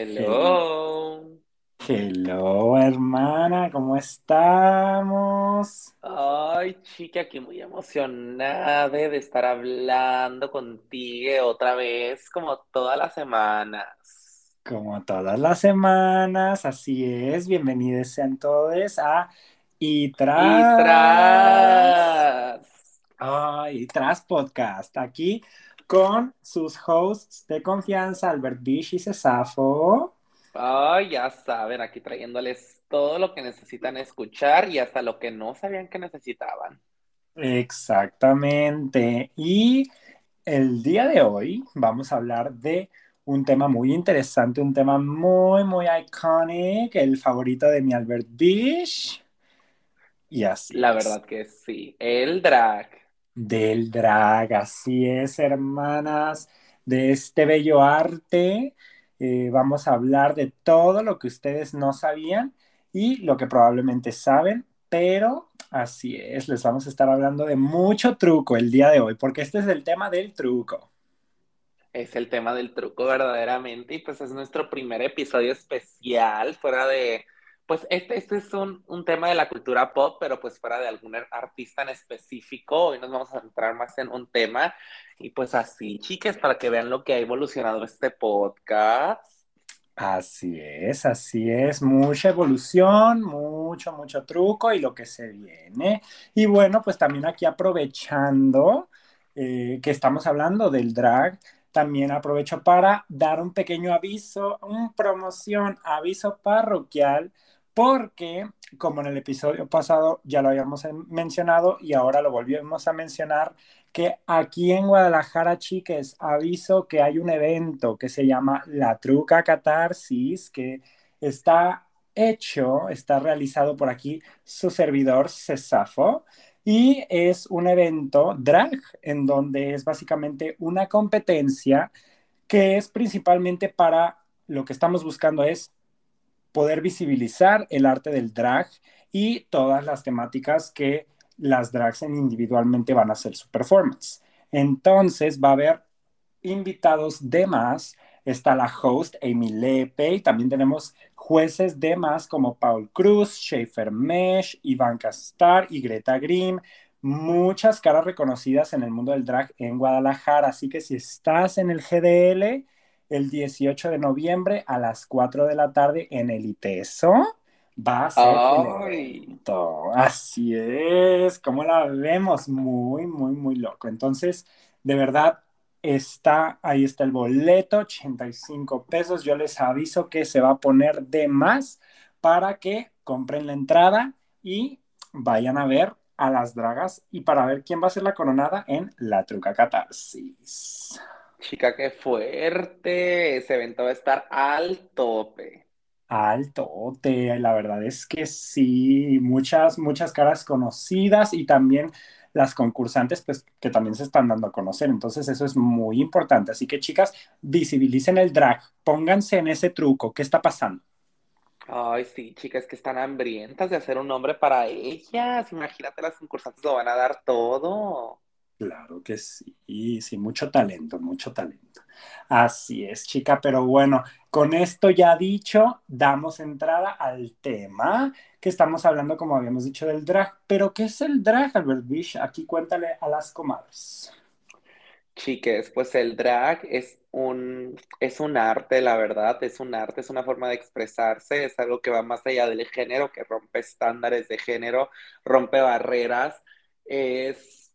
Hello. Hello, hermana, ¿cómo estamos? Ay, chica, aquí muy emocionada de estar hablando contigo otra vez, como todas las semanas. Como todas las semanas, así es. Bienvenidos sean todos a Y tras. Y tras. Ay, tras podcast. Aquí con sus hosts de confianza, Albert Bish y Cesafo. Ay, ya saben, aquí trayéndoles todo lo que necesitan escuchar y hasta lo que no sabían que necesitaban. Exactamente. Y el día de hoy vamos a hablar de un tema muy interesante, un tema muy, muy iconic, el favorito de mi Albert Bish. Y así. La es. verdad que sí, el drag. Del drag, así es, hermanas, de este bello arte. Eh, vamos a hablar de todo lo que ustedes no sabían y lo que probablemente saben, pero así es, les vamos a estar hablando de mucho truco el día de hoy, porque este es el tema del truco. Es el tema del truco verdaderamente y pues es nuestro primer episodio especial fuera de, pues este, este es un, un tema de la cultura pop, pero pues fuera de algún artista en específico. Hoy nos vamos a centrar más en un tema y pues así, chicas, para que vean lo que ha evolucionado este podcast. Así es, así es, mucha evolución, mucho, mucho truco y lo que se viene. Y bueno, pues también aquí aprovechando eh, que estamos hablando del drag, también aprovecho para dar un pequeño aviso, un promoción, aviso parroquial, porque como en el episodio pasado ya lo habíamos mencionado y ahora lo volvemos a mencionar, que aquí en Guadalajara, chiques, aviso que hay un evento que se llama La Truca Catarsis, que está hecho, está realizado por aquí su servidor Cesafo, y es un evento drag en donde es básicamente una competencia que es principalmente para lo que estamos buscando es poder visibilizar el arte del drag y todas las temáticas que las drags individualmente van a hacer su performance. Entonces va a haber invitados de más. Está la host Amy Lepe y también tenemos jueces de más como Paul Cruz, Schaefer Mesh, Ivanka Starr y Greta Grimm. Muchas caras reconocidas en el mundo del drag en Guadalajara. Así que si estás en el GDL el 18 de noviembre a las 4 de la tarde en el ITESO, va a ser el Ay. evento. Así es, como la vemos, muy, muy, muy loco. Entonces, de verdad, está, ahí está el boleto, 85 pesos. Yo les aviso que se va a poner de más para que compren la entrada y vayan a ver a las dragas y para ver quién va a ser la coronada en la Truca Catarsis. Chica, qué fuerte. Ese evento va a estar al tope. Altote, la verdad es que sí, muchas, muchas caras conocidas y también las concursantes, pues que también se están dando a conocer. Entonces, eso es muy importante. Así que, chicas, visibilicen el drag, pónganse en ese truco. ¿Qué está pasando? Ay, sí, chicas, que están hambrientas de hacer un nombre para ellas. Imagínate, las concursantes lo van a dar todo. Claro que sí, sí, mucho talento, mucho talento. Así es, chica, pero bueno, con esto ya dicho, damos entrada al tema que estamos hablando, como habíamos dicho, del drag. Pero, ¿qué es el drag, Albert Bish? Aquí cuéntale a las comadres. Chiques, pues el drag es un, es un arte, la verdad, es un arte, es una forma de expresarse, es algo que va más allá del género, que rompe estándares de género, rompe barreras, es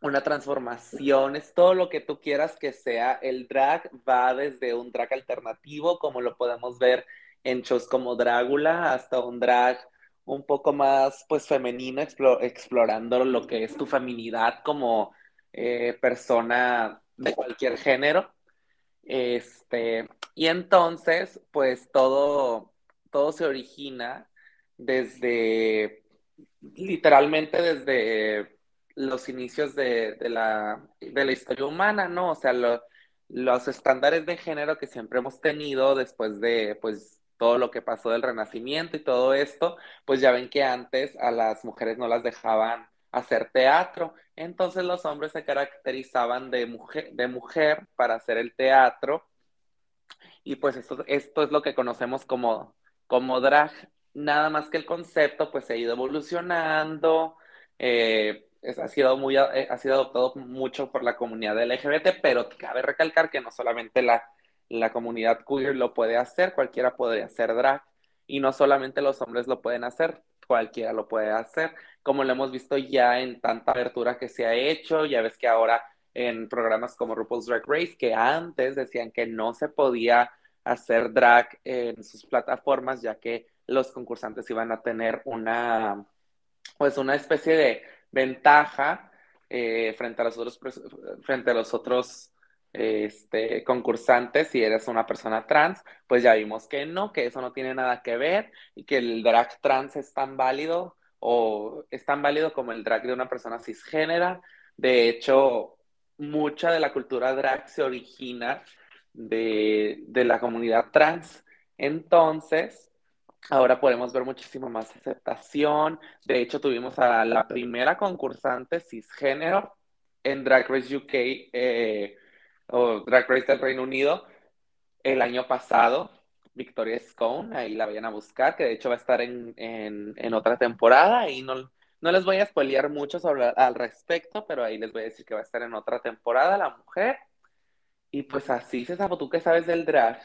una transformación, es todo lo que tú quieras que sea. El drag va desde un drag alternativo, como lo podemos ver en shows como Drácula, hasta un drag un poco más, pues, femenino, explo- explorando lo que es tu feminidad como eh, persona de cualquier género. Este, y entonces, pues, todo, todo se origina desde, literalmente desde los inicios de, de la, de la historia humana, ¿no? O sea, lo- los estándares de género que siempre hemos tenido después de, pues, todo lo que pasó del Renacimiento y todo esto, pues ya ven que antes a las mujeres no las dejaban hacer teatro, entonces los hombres se caracterizaban de mujer, de mujer para hacer el teatro Y pues esto, esto es lo que conocemos como, como drag. Nada más que el concepto pues se ha ido evolucionando, eh, ha, sido muy, eh, ha sido adoptado mucho por la comunidad LGBT, pero cabe recalcar que no solamente la, la comunidad queer lo puede hacer, cualquiera puede hacer drag. Y no solamente los hombres lo pueden hacer, cualquiera lo puede hacer, como lo hemos visto ya en tanta abertura que se ha hecho, ya ves que ahora en programas como RuPaul's Drag Race, que antes decían que no se podía hacer drag en sus plataformas, ya que los concursantes iban a tener una, pues una especie de ventaja eh, frente a los otros, frente a los otros este, concursantes si eres una persona trans, pues ya vimos que no, que eso no tiene nada que ver y que el drag trans es tan válido o es tan válido como el drag de una persona cisgénera. De hecho, mucha de la cultura drag se origina de, la comunidad trans. Entonces, ahora podemos ver muchísimo más aceptación. De hecho, tuvimos a la primera concursante cisgénero en Drag Race UK eh, o Drag Race del Reino Unido el año pasado. Victoria Scone, ahí la vayan a buscar, que de hecho va a estar en, en otra temporada y no, no les voy a spoilear mucho sobre, al respecto, pero ahí les voy a decir que va a estar en otra temporada la mujer. Y pues así, César, ¿tú qué sabes del drag?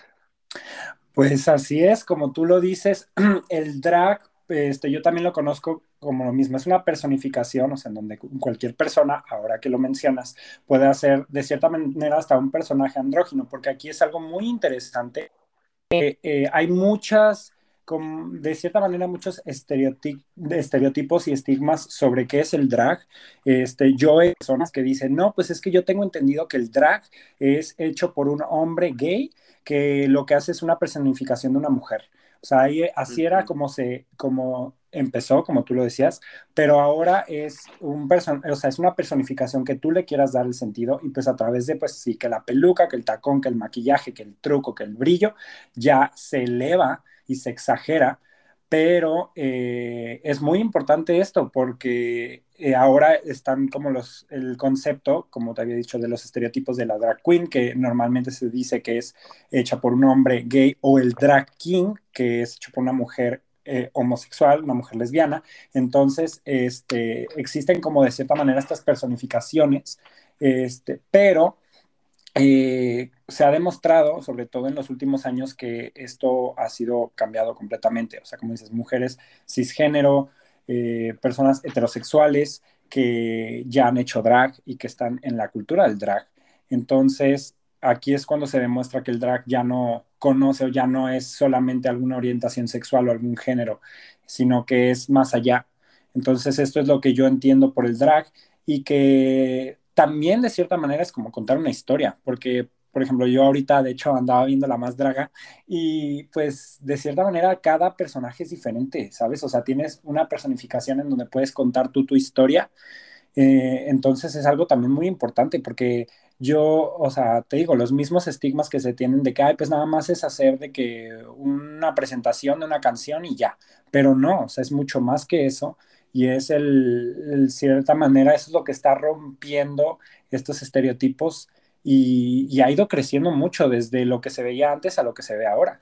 Pues así es, como tú lo dices, el drag, este, yo también lo conozco como lo mismo, es una personificación, o sea, en donde cualquier persona, ahora que lo mencionas, puede hacer de cierta manera hasta un personaje andrógino, porque aquí es algo muy interesante. Eh, hay muchas de cierta manera muchos estereotipos y estigmas sobre qué es el drag. Este, yo hay personas que dicen, no, pues es que yo tengo entendido que el drag es hecho por un hombre gay que lo que hace es una personificación de una mujer. O sea, así era como se, como empezó, como tú lo decías, pero ahora es un o sea, es una personificación que tú le quieras dar el sentido y pues a través de, pues sí, que la peluca, que el tacón, que el maquillaje, que el truco, que el brillo, ya se eleva y se exagera, pero eh, es muy importante esto porque eh, ahora están como los, el concepto, como te había dicho, de los estereotipos de la drag queen, que normalmente se dice que es hecha por un hombre gay, o el drag king, que es hecho por una mujer eh, homosexual, una mujer lesbiana. Entonces, este, existen como de cierta manera estas personificaciones, este, pero eh, se ha demostrado, sobre todo en los últimos años, que esto ha sido cambiado completamente. O sea, como dices, mujeres cisgénero, eh, personas heterosexuales que ya han hecho drag y que están en la cultura del drag. Entonces, aquí es cuando se demuestra que el drag ya no conoce o ya no es solamente alguna orientación sexual o algún género, sino que es más allá. Entonces, esto es lo que yo entiendo por el drag y que también de cierta manera es como contar una historia, porque, por ejemplo, yo ahorita de hecho andaba viendo La Más Draga y pues de cierta manera cada personaje es diferente, ¿sabes? O sea, tienes una personificación en donde puedes contar tú tu historia. Eh, entonces es algo también muy importante porque yo, o sea, te digo, los mismos estigmas que se tienen de que, ay, pues nada más es hacer de que una presentación de una canción y ya, pero no, o sea, es mucho más que eso y es el, cierta manera, eso es lo que está rompiendo estos estereotipos y, ha ido creciendo mucho desde lo que se veía antes a lo que se ve ahora.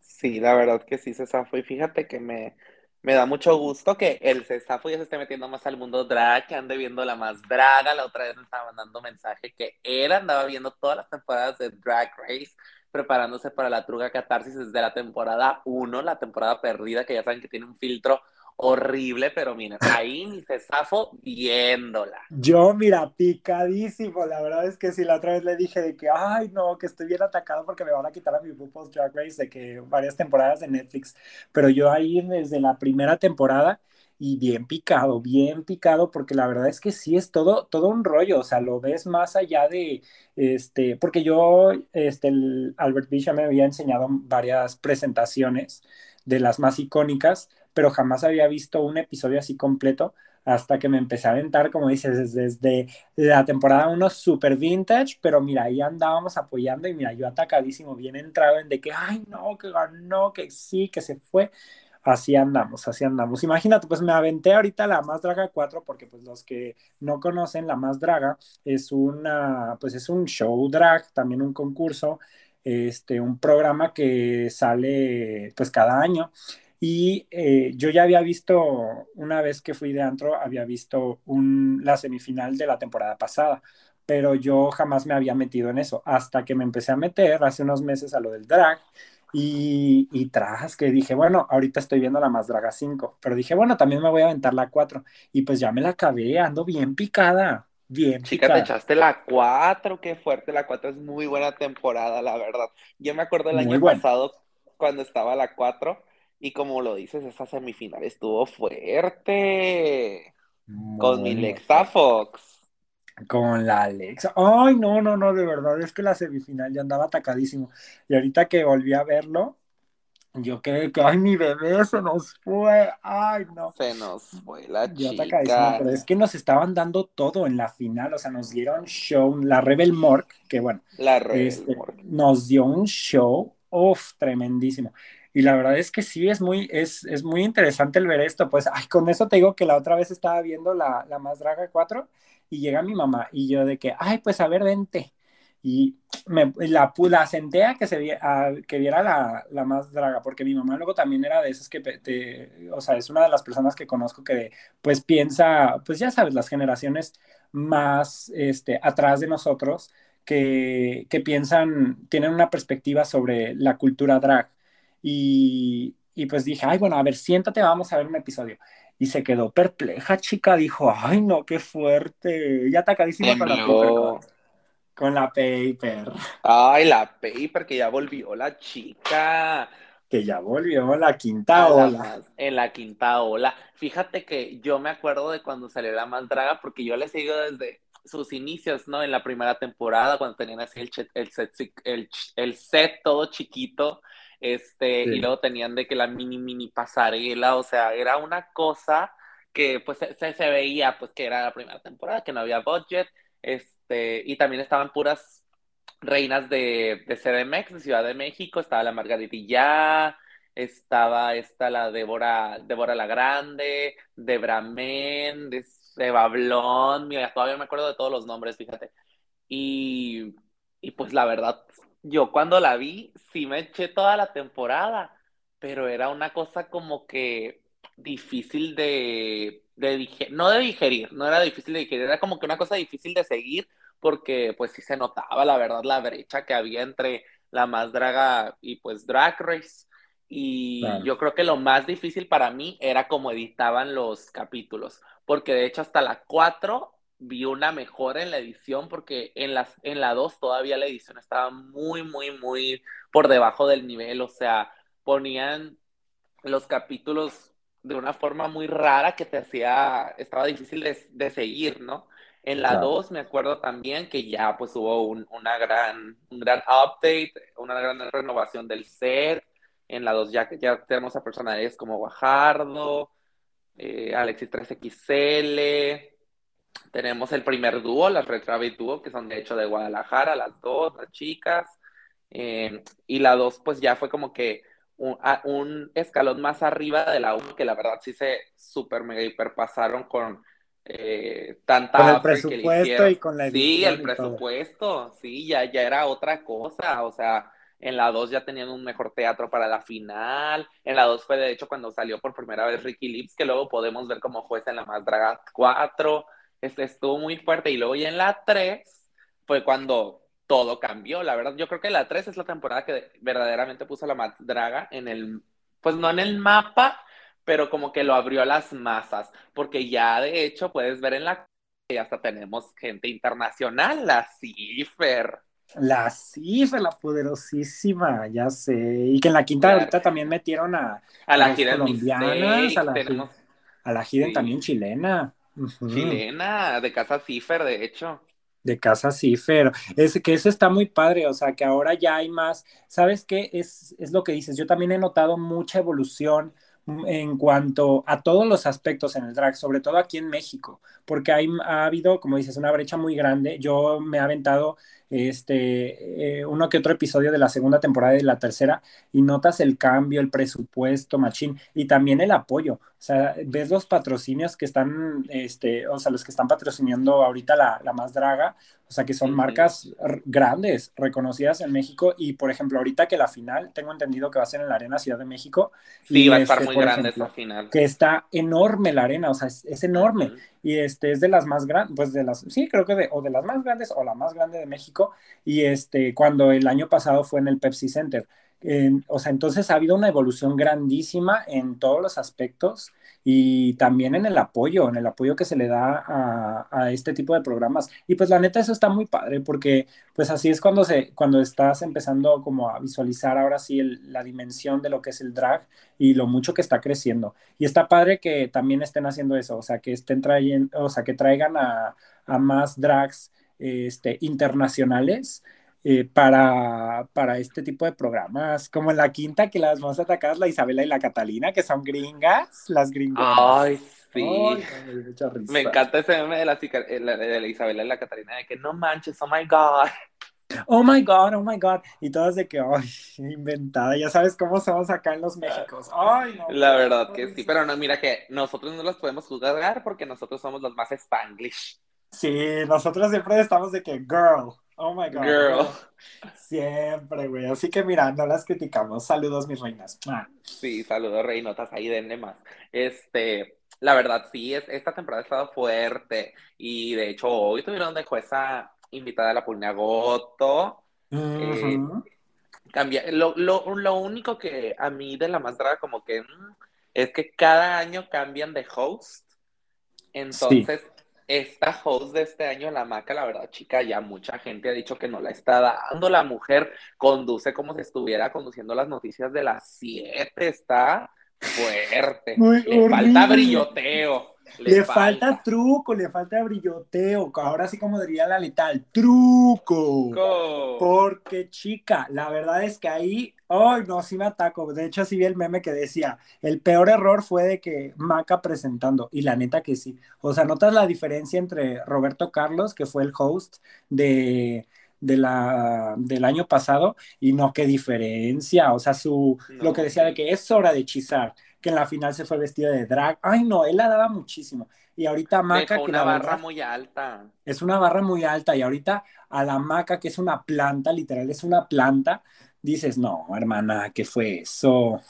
Sí, la verdad que sí, Cesafo. Y fíjate que me, me da mucho gusto que el Cesafo ya se esté metiendo más al mundo drag, que ande viendo la más draga. La otra vez me estaba mandando mensaje que él andaba viendo todas las temporadas de Drag Race, preparándose para la Truga Catarsis desde la temporada 1, la temporada perdida, que ya saben que tiene un filtro horrible, pero mira, ahí mi cesafo viéndola. Yo, mira, picadísimo. La verdad es que si la otra vez le dije de que, ay, no, que estoy bien atacado porque me van a quitar a mi RuPaul's Drag Race de que varias temporadas de Netflix. Pero yo ahí desde la primera temporada y bien picado, bien picado, porque la verdad es que sí es todo, todo un rollo, o sea, lo ves más allá de, este, porque yo, este, Albert Bishop me había enseñado varias presentaciones de las más icónicas, pero jamás había visto un episodio así completo hasta que me empecé a aventar, como dices, desde la temporada 1 super vintage, pero mira, ahí andábamos apoyando y mira, yo atacadísimo, bien entrado en de que, ay, no, que ganó, que sí, que se fue. Así andamos, así andamos. Imagínate, pues me aventé ahorita la Más Draga 4 porque pues los que no conocen la Más Draga es una, pues es un show drag, también un concurso este, un programa que sale pues cada año. Y eh, yo ya había visto, una vez que fui de antro, había visto un, la semifinal de la temporada pasada, pero yo jamás me había metido en eso, hasta que me empecé a meter hace unos meses a lo del drag. Y, y tras que dije, bueno, ahorita estoy viendo la más draga 5, pero dije, bueno, también me voy a aventar la 4. Y pues ya me la acabé, ando bien picada. Bien, Chica, te echaste la 4, qué fuerte. La 4 es muy buena temporada, la verdad. Yo me acuerdo el año pasado cuando estaba la 4 y como lo dices, esa semifinal estuvo fuerte. con mi Lexa Fox. Con la Alexa. Ay, no, no, no, de verdad, es que la semifinal ya andaba atacadísimo. Y ahorita que volví a verlo, yo creo que, ay, mi bebé se nos fue, ay, no. Se nos fue la chica. Pero es que nos estaban dando todo en la final, o sea, nos dieron show, la Rebel Mork, que bueno, la Rebel este, nos dio un show, uff, tremendísimo. Y la verdad es que sí, es muy, es, es muy interesante el ver esto. Pues, ay, con eso te digo que la otra vez estaba viendo la, la Más Draga 4 y llega mi mamá y yo de que, ay, pues a ver, vente y me, la, la senté a que, se, a, que viera la, la, más draga, porque mi mamá luego también era de esas que, te, o sea, es una de las personas que conozco que pues piensa, pues ya sabes, las generaciones más este, atrás de nosotros, que, que piensan, tienen una perspectiva sobre la cultura drag. Y, y pues dije, ay, bueno, a ver, siéntate, vamos a ver un episodio. Y se quedó perpleja, chica, dijo, ay, no, qué fuerte, ya atacadísima con la con la Paper. Ay, la Paper, que ya volvió la chica. Que ya volvió la quinta ola. en la quinta ola. Fíjate que yo me acuerdo de cuando salió la más draga, porque yo le sigo desde sus inicios, ¿no? En la primera temporada, cuando tenían así el, el, set, el, set todo chiquito, este, y luego tenían de que la mini, mini pasarela, o sea, era una cosa que pues se, se veía, pues que era la primera temporada, que no había budget, este, y también estaban puras reinas de, de CDMX, de Ciudad de México, estaba la Margaritilla, estaba esta, la Débora, Débora la Grande, Debra de Blond, mira, todavía me acuerdo de todos los nombres, fíjate. Y, y pues la verdad, yo cuando la vi, sí me eché toda la temporada, pero era una cosa como que difícil de, de digerir, no de digerir, no era difícil de digerir, era como que una cosa difícil de seguir porque pues sí se notaba la verdad la brecha que había entre la más draga y pues Drag Race. Y yo creo que lo más difícil para mí era cómo editaban los capítulos, porque de hecho hasta la 4 vi una mejora en la edición, porque en, las, en la 2 todavía la edición estaba muy, muy, muy por debajo del nivel, o sea, ponían los capítulos de una forma muy rara que te hacía, estaba difícil de, de seguir, ¿no? En la 2 me acuerdo también que ya pues hubo un, una gran, un gran update, una gran renovación del set. En la 2 ya, ya tenemos a personajes como Guajardo, eh, Alexis 3XL, tenemos el primer dúo, las Rabbit Dúo, que son de hecho de Guadalajara, las dos, las chicas. Eh, y la 2 pues ya fue como que un, un, escalón más arriba de la 1, que la verdad sí se super mega hiper pasaron con eh, tanta con el presupuesto y con la Sí, el presupuesto, sí, ya, ya era otra cosa, o sea, en la 2 ya tenían un mejor teatro para la final, en la 2 fue de hecho cuando salió por primera vez Ricky Lips, que luego podemos ver como juez en la Más Draga 4, este estuvo muy fuerte, y luego ya en la 3 fue cuando todo cambió, la verdad, yo creo que la 3 es la temporada que verdaderamente puso la Más Draga en el, pues no en el mapa, pero como que lo abrió a las masas, porque ya de hecho puedes ver en la que hasta tenemos gente internacional, la Cifer. La Cifer, la poderosísima, ya sé. Y que en la quinta ahorita también metieron a, a la gira colombianas, a la, a la también chilena. Chilena, de Casa Cifer, de hecho de Casa Cifer. Es que eso está muy padre, o sea, que ahora ya hay más. ¿Sabes qué? Es, es lo que dices. Yo también he notado mucha evolución en cuanto a todos los aspectos en el drag, sobre todo aquí en México, porque hay, ha habido, como dices, una brecha muy grande. Yo me he aventado este, eh, uno que otro episodio de la segunda temporada y de la tercera y notas el cambio, el presupuesto, machín, y también el apoyo. O sea, ves los patrocinios que están, este, o sea, los que están patrocinando ahorita la, la más draga, o sea, que son marcas grandes, reconocidas en México. Y, por ejemplo, ahorita que la final, tengo entendido que va a ser en la Arena Ciudad de México. Sí, va a estar este, muy grande esa final. Que está enorme la arena, o sea, es, enorme. Y este es de las más grandes, pues de las, sí, creo que de, o de las más grandes o la más grande de México. Y este, cuando el año pasado fue en el Pepsi Center o sea, entonces ha habido una evolución grandísima en todos los aspectos y también en el apoyo, en el apoyo que se le da a, este tipo de programas. Y pues la neta eso está muy padre porque pues así es cuando, se, cuando estás empezando como a visualizar ahora sí la dimensión de lo que es el drag y lo mucho que está creciendo. Y está padre que también estén haciendo eso, o sea, que estén trayendo, o sea, que traigan a, a más drags este, internacionales eh, para, para este tipo de programas, como en la quinta que las más atacadas, la Isabela y la Catalina, que son gringas, las gringas. Ay, sí. me, encanta ese meme de la, de la Isabela y la Catalina, de que no manches, oh my god. Oh my God, oh my God. Y todas de que, ay, inventada. Ya sabes cómo somos acá en los Méxicos. Ay, no. La verdad que sí, pero no, mira que nosotros no los podemos juzgar porque nosotros somos los más spanglish. Sí, nosotros siempre estamos de que, girl, Oh my God. Girl. Siempre, güey. Así que mira, no las criticamos. Saludos, mis reinas. Sí, saludos, reinotas. Ahí denle más. Este, la verdad, sí, es, esta temporada ha estado fuerte. Y de hecho, hoy tuvieron de jueza invitada a la Pulnia Goto. Eh, cambia. Lo, lo, lo, único que a mí de la más draga, como que mm, es que cada año cambian de host. Entonces, esta host de este año, la maca, la verdad, chica, ya mucha gente ha dicho que no la está dando. La mujer conduce como si estuviera conduciendo las noticias de las 7, está fuerte. Le falta brilloteo. Le, falta. truco, le falta brilloteo. Ahora sí, como diría la letal, truco. Porque, chica, la verdad es que ahí, ay, no, sí me ataco. De hecho, sí vi el meme que decía, el peor error fue de que Maca presentando. Y la neta que sí. O sea, notas la diferencia entre Roberto Carlos, que fue el host de de la, del año pasado y no, qué diferencia, o sea, su, lo que decía de que es hora de hechizar, que en la final se fue vestida de drag. Ay, no, él la daba muchísimo. Y ahorita Maca. que una barra muy alta. Es una barra muy alta. Y ahorita a la Maca, que es una planta, literal, es una planta, dices, no, hermana, ¿qué fue eso?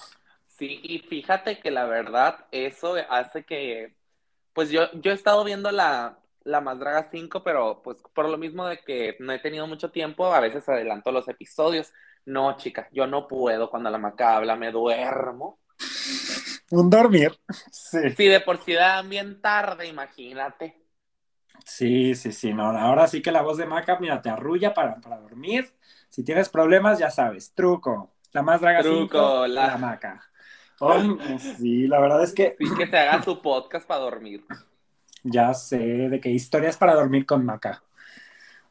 Sí, y fíjate que la verdad, eso hace que. Pues yo, yo he estado viendo la, la Más Draga 5, pero pues por lo mismo de que no he tenido mucho tiempo, a veces adelanto los episodios. No, chica, yo no puedo. Cuando la Maca habla, me duermo. Un dormir. Sí. De por sí da bien tarde, imagínate. Sí, sí, sí. No, ahora sí que la voz de Maca, mira, te arrulla para, para dormir. Si tienes problemas, ya sabes. Truco. La más draga Truco, la... Maca. sí, la verdad es que. Sí, que te haga su podcast para dormir. Ya sé, de qué historias para dormir con Maca.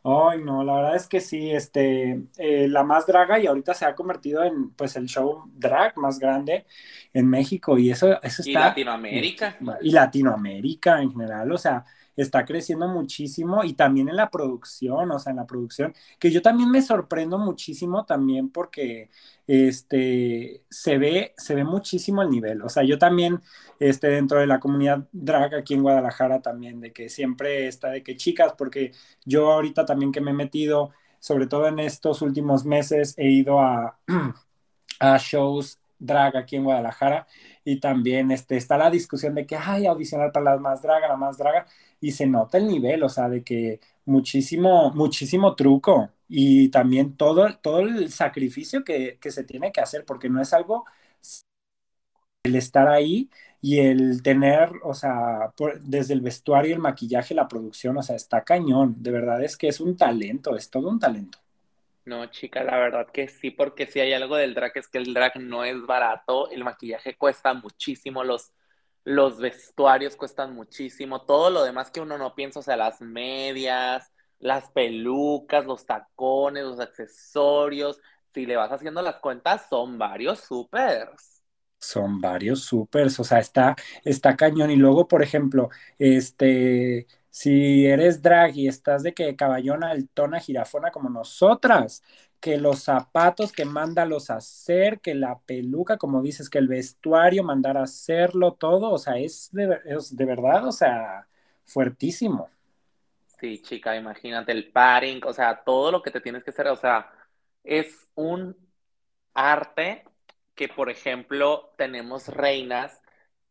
Ay, no, la verdad es que sí, este, eh, la más draga y ahorita se ha convertido en, pues, el show drag más grande en México y eso, eso está... Y Latinoamérica. Y Latinoamérica en general, o sea, está creciendo muchísimo y también en la producción, o sea, en la producción, que yo también me sorprendo muchísimo también porque este, se, ve, se ve muchísimo el nivel, o sea, yo también este, dentro de la comunidad drag aquí en Guadalajara también, de que siempre está de que chicas, porque yo ahorita también que me he metido, sobre todo en estos últimos meses, he ido a, a shows drag aquí en Guadalajara y también este, está la discusión de que, hay audicionar para la más draga, la más draga, y se nota el nivel, o sea, de que muchísimo, muchísimo truco y también todo, todo el sacrificio que, se tiene que hacer, porque no es algo el estar ahí y el tener, o sea, desde el vestuario, el maquillaje, la producción, o sea, está cañón, de verdad es que es un talento, es todo un talento. No, chica, la verdad que sí, porque si hay algo del drag es que el drag no es barato, el maquillaje cuesta muchísimo, los, los vestuarios cuestan muchísimo, todo lo demás que uno no piensa, o sea, las medias, las pelucas, los tacones, los accesorios, si le vas haciendo las cuentas, son varios supers. Son varios supers, o sea, está, está cañón. Y luego, por ejemplo, este, si eres drag y estás de que caballona, altona, girafona como nosotras, que los zapatos que mándalos a hacer, que la peluca, como dices, que el vestuario, mandar a hacerlo, todo, o sea, es de, es de verdad, o sea, fuertísimo. Sí, chica, imagínate el padding, o sea, todo lo que te tienes que hacer, o sea, es un arte que, por ejemplo, tenemos reinas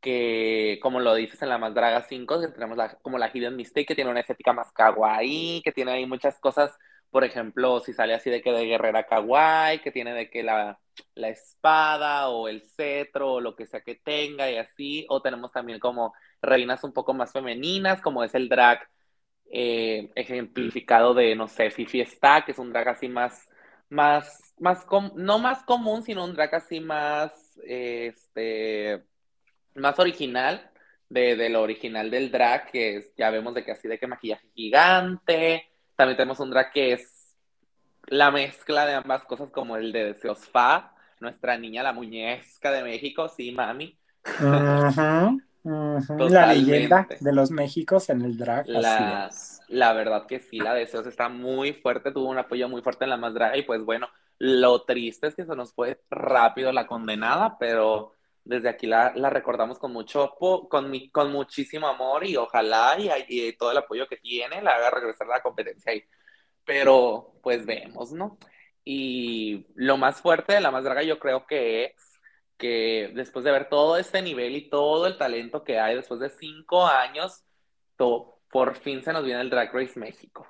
que, como lo dices en la Más Draga 5, que tenemos la, como la Hidden Mistake, que tiene una estética más kawaii, que tiene ahí muchas cosas, por ejemplo, si sale así de que de guerrera kawaii, que tiene de que la, la espada o el cetro o lo que sea que tenga y así, o tenemos también como reinas un poco más femeninas, como es el drag eh, ejemplificado de, no sé, Fifi Está, que es un drag así más, más, más, no más común, sino un drag así más, este, más original, de, lo original del drag, que es, ya vemos de que así de que maquillaje gigante, también tenemos un drag que es la mezcla de ambas cosas, como el de Deseos Fa, nuestra niña, la muñeca de México, sí, mami. La leyenda de los Méxicos en el drag. La, la verdad que sí, la Deseos está muy fuerte, tuvo un apoyo muy fuerte en la más drag y pues bueno, lo triste es que se nos fue rápido la condenada, pero desde aquí la, recordamos con mucho, con, con muchísimo amor y ojalá y, todo el apoyo que tiene la haga regresar a la competencia ahí. Pero pues vemos, ¿no? Y lo más fuerte de la más draga yo creo que es que después de ver todo este nivel y todo el talento que hay, después de cinco años, por fin se nos viene el Drag Race México.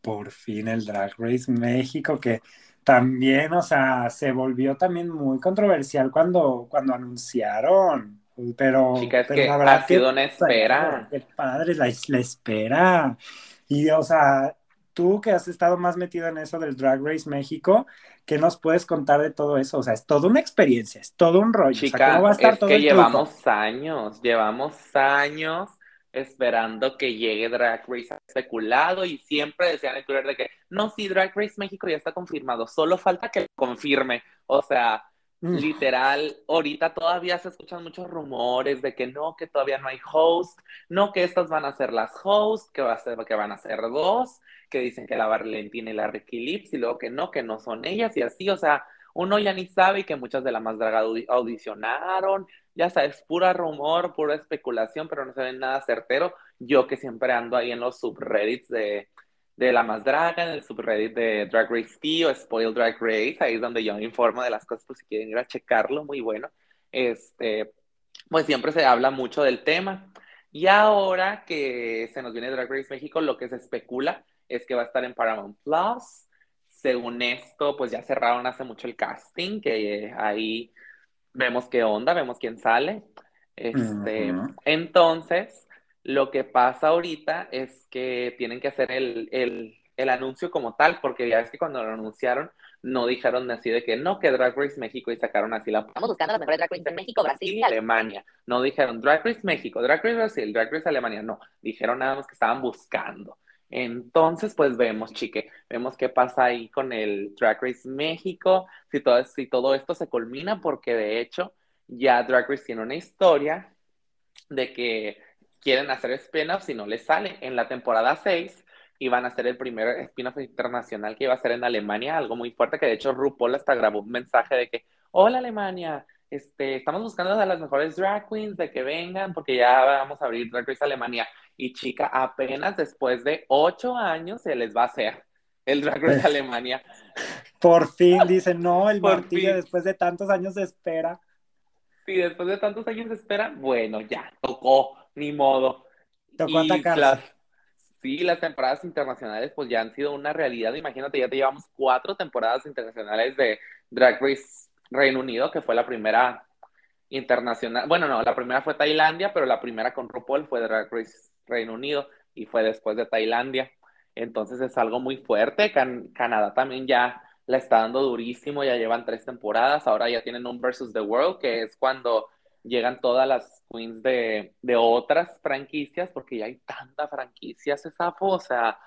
Por fin el Drag Race México, que también, o sea, se volvió también muy controversial cuando, cuando anunciaron. Pero, Chica, es que ha sido una espera. Qué padre, la, la espera. Y, o sea, tú que has estado más metido en eso del Drag Race México, ¿qué nos puedes contar de todo eso? O sea, es toda una experiencia, es todo un rollo. Chica, va a estar es que llevamos años, llevamos años esperando que llegue Drag Race especulado y siempre decían en Twitter de que no, sí, Drag Race México ya está confirmado, solo falta que confirme. O sea. Literal, ahorita todavía se escuchan muchos rumores de que no, que todavía no hay host, no, que estas van a ser las hosts, que, va a ser, que van a ser dos, que dicen que la Valentina y la Ricky Lips, y luego que no, que no son ellas, y así, o sea, uno ya ni sabe que muchas de la más draga audicionaron, ya sabes, pura rumor, pura especulación, pero no se ve nada certero. Yo que siempre ando ahí en los subreddits de, de la más draga, en el subreddit de Drag Race T o Spoil Drag Race, ahí es donde yo me informo de las cosas, por si quieren ir a checarlo, muy bueno. Este, pues siempre se habla mucho del tema. Y ahora que se nos viene Drag Race México, lo que se especula es que va a estar en Paramount Plus. Según esto, pues ya cerraron hace mucho el casting, que ahí vemos qué onda, vemos quién sale. Este, Entonces, lo que pasa ahorita es que tienen que hacer el, el, el, anuncio como tal, porque ya es que cuando lo anunciaron, no dijeron así de que no, que Drag Race México y sacaron así la. Estamos buscando las mejores Drag Race en México, Brasil y Alemania. No dijeron Drag Race México, Drag Race Brasil, Drag Race Alemania. No, dijeron nada más que estaban buscando. Entonces, pues vemos, chique, vemos qué pasa ahí con el Drag Race México, si todo, si todo esto se culmina, porque de hecho ya Drag Race tiene una historia de que quieren hacer spin-off si no les sale. En la temporada 6 iban a ser el primer spin-off internacional que iba a ser en Alemania, algo muy fuerte, que de hecho RuPaul hasta grabó un mensaje de que, hola Alemania, este, estamos buscando a las mejores drag queens de que vengan porque ya vamos a abrir Drag Race Alemania. Y chica, apenas después de ocho años se les va a hacer el Drag Race Alemania. Por fin, dice, no, el martillo después de tantos años de espera. Sí, después de tantos años de espera, bueno, ya, tocó, ni modo. Tocó atacarse. sí, las temporadas internacionales pues ya han sido una realidad. Imagínate, ya te llevamos cuatro temporadas internacionales de Drag Race Reino Unido, que fue la primera internacional. Bueno, no, la primera fue Tailandia, pero la primera con RuPaul fue Drag Race Reino Unido y fue después de Tailandia. Entonces es algo muy fuerte. Canadá también ya la está dando durísimo, ya llevan tres temporadas, ahora ya tienen un Versus the World, que es cuando llegan todas las queens de, otras franquicias, porque ya hay tantas franquicias esa o sea,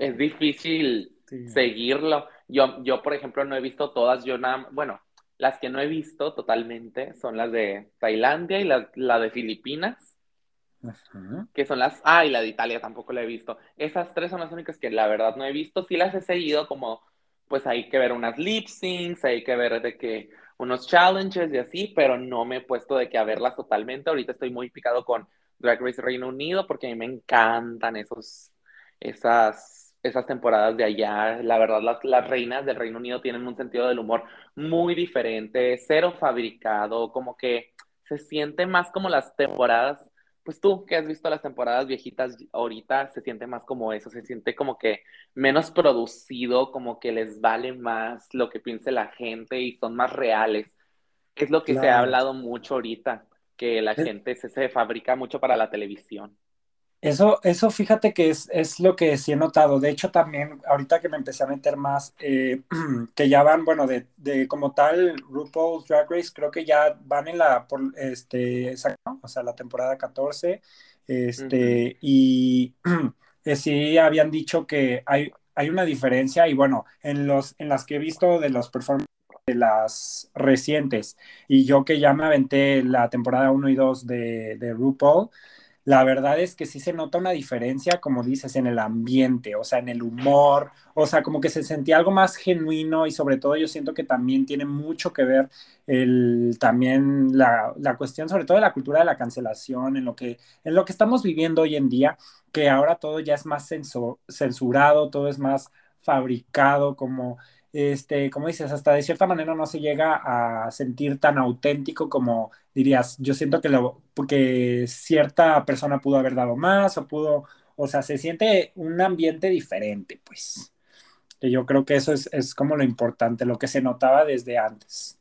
es difícil seguirlo. Yo, yo, por ejemplo, no he visto todas, yo nada, bueno, Las que no he visto totalmente son las de Tailandia y la, la de Filipinas, que son las... Ah, y la de Italia tampoco la he visto. Esas tres son las únicas que la verdad no he visto. Sí las he seguido como, pues hay que ver unas lip syncs, hay que ver de que unos challenges y así, pero no me he puesto de que a verlas totalmente. Ahorita estoy muy picado con Drag Race Reino Unido porque a mí me encantan esos, esas, esas temporadas de allá. La verdad, las, las reinas del Reino Unido tienen un sentido del humor muy diferente, cero fabricado, como que se siente más como las temporadas. Pues tú que has visto las temporadas viejitas ahorita, se siente más como eso, se siente como que menos producido, como que les vale más lo que piense la gente y son más reales. Es lo que se ha hablado mucho ahorita, que la Es- gente se, se fabrica mucho para la televisión. Eso, eso fíjate que es, es lo que sí he notado. De hecho, también ahorita que me empecé a meter más, eh, que ya van, bueno, de, de como tal RuPaul's Drag Race, creo que ya van en la, por, este, ¿no? o sea, la temporada 14, este, y eh, sí habían dicho que hay, hay una diferencia, y bueno, en los, en las que he visto de los performances de las recientes, y yo que ya me aventé la temporada 1 y 2 de, de RuPaul, la verdad es que sí se nota una diferencia, como dices, en el ambiente, o sea, en el humor, o sea, como que se sentía algo más genuino y sobre todo yo siento que también tiene mucho que ver el, también la, la cuestión, sobre todo de la cultura de la cancelación, en lo que, en lo que estamos viviendo hoy en día, que ahora todo ya es más censurado, todo es más fabricado, como este, como dices, hasta de cierta manera no se llega a sentir tan auténtico como dirías, yo siento que lo, porque cierta persona pudo haber dado más o pudo, o sea, se siente un ambiente diferente, pues. Que yo creo que eso es, es como lo importante, lo que se notaba desde antes.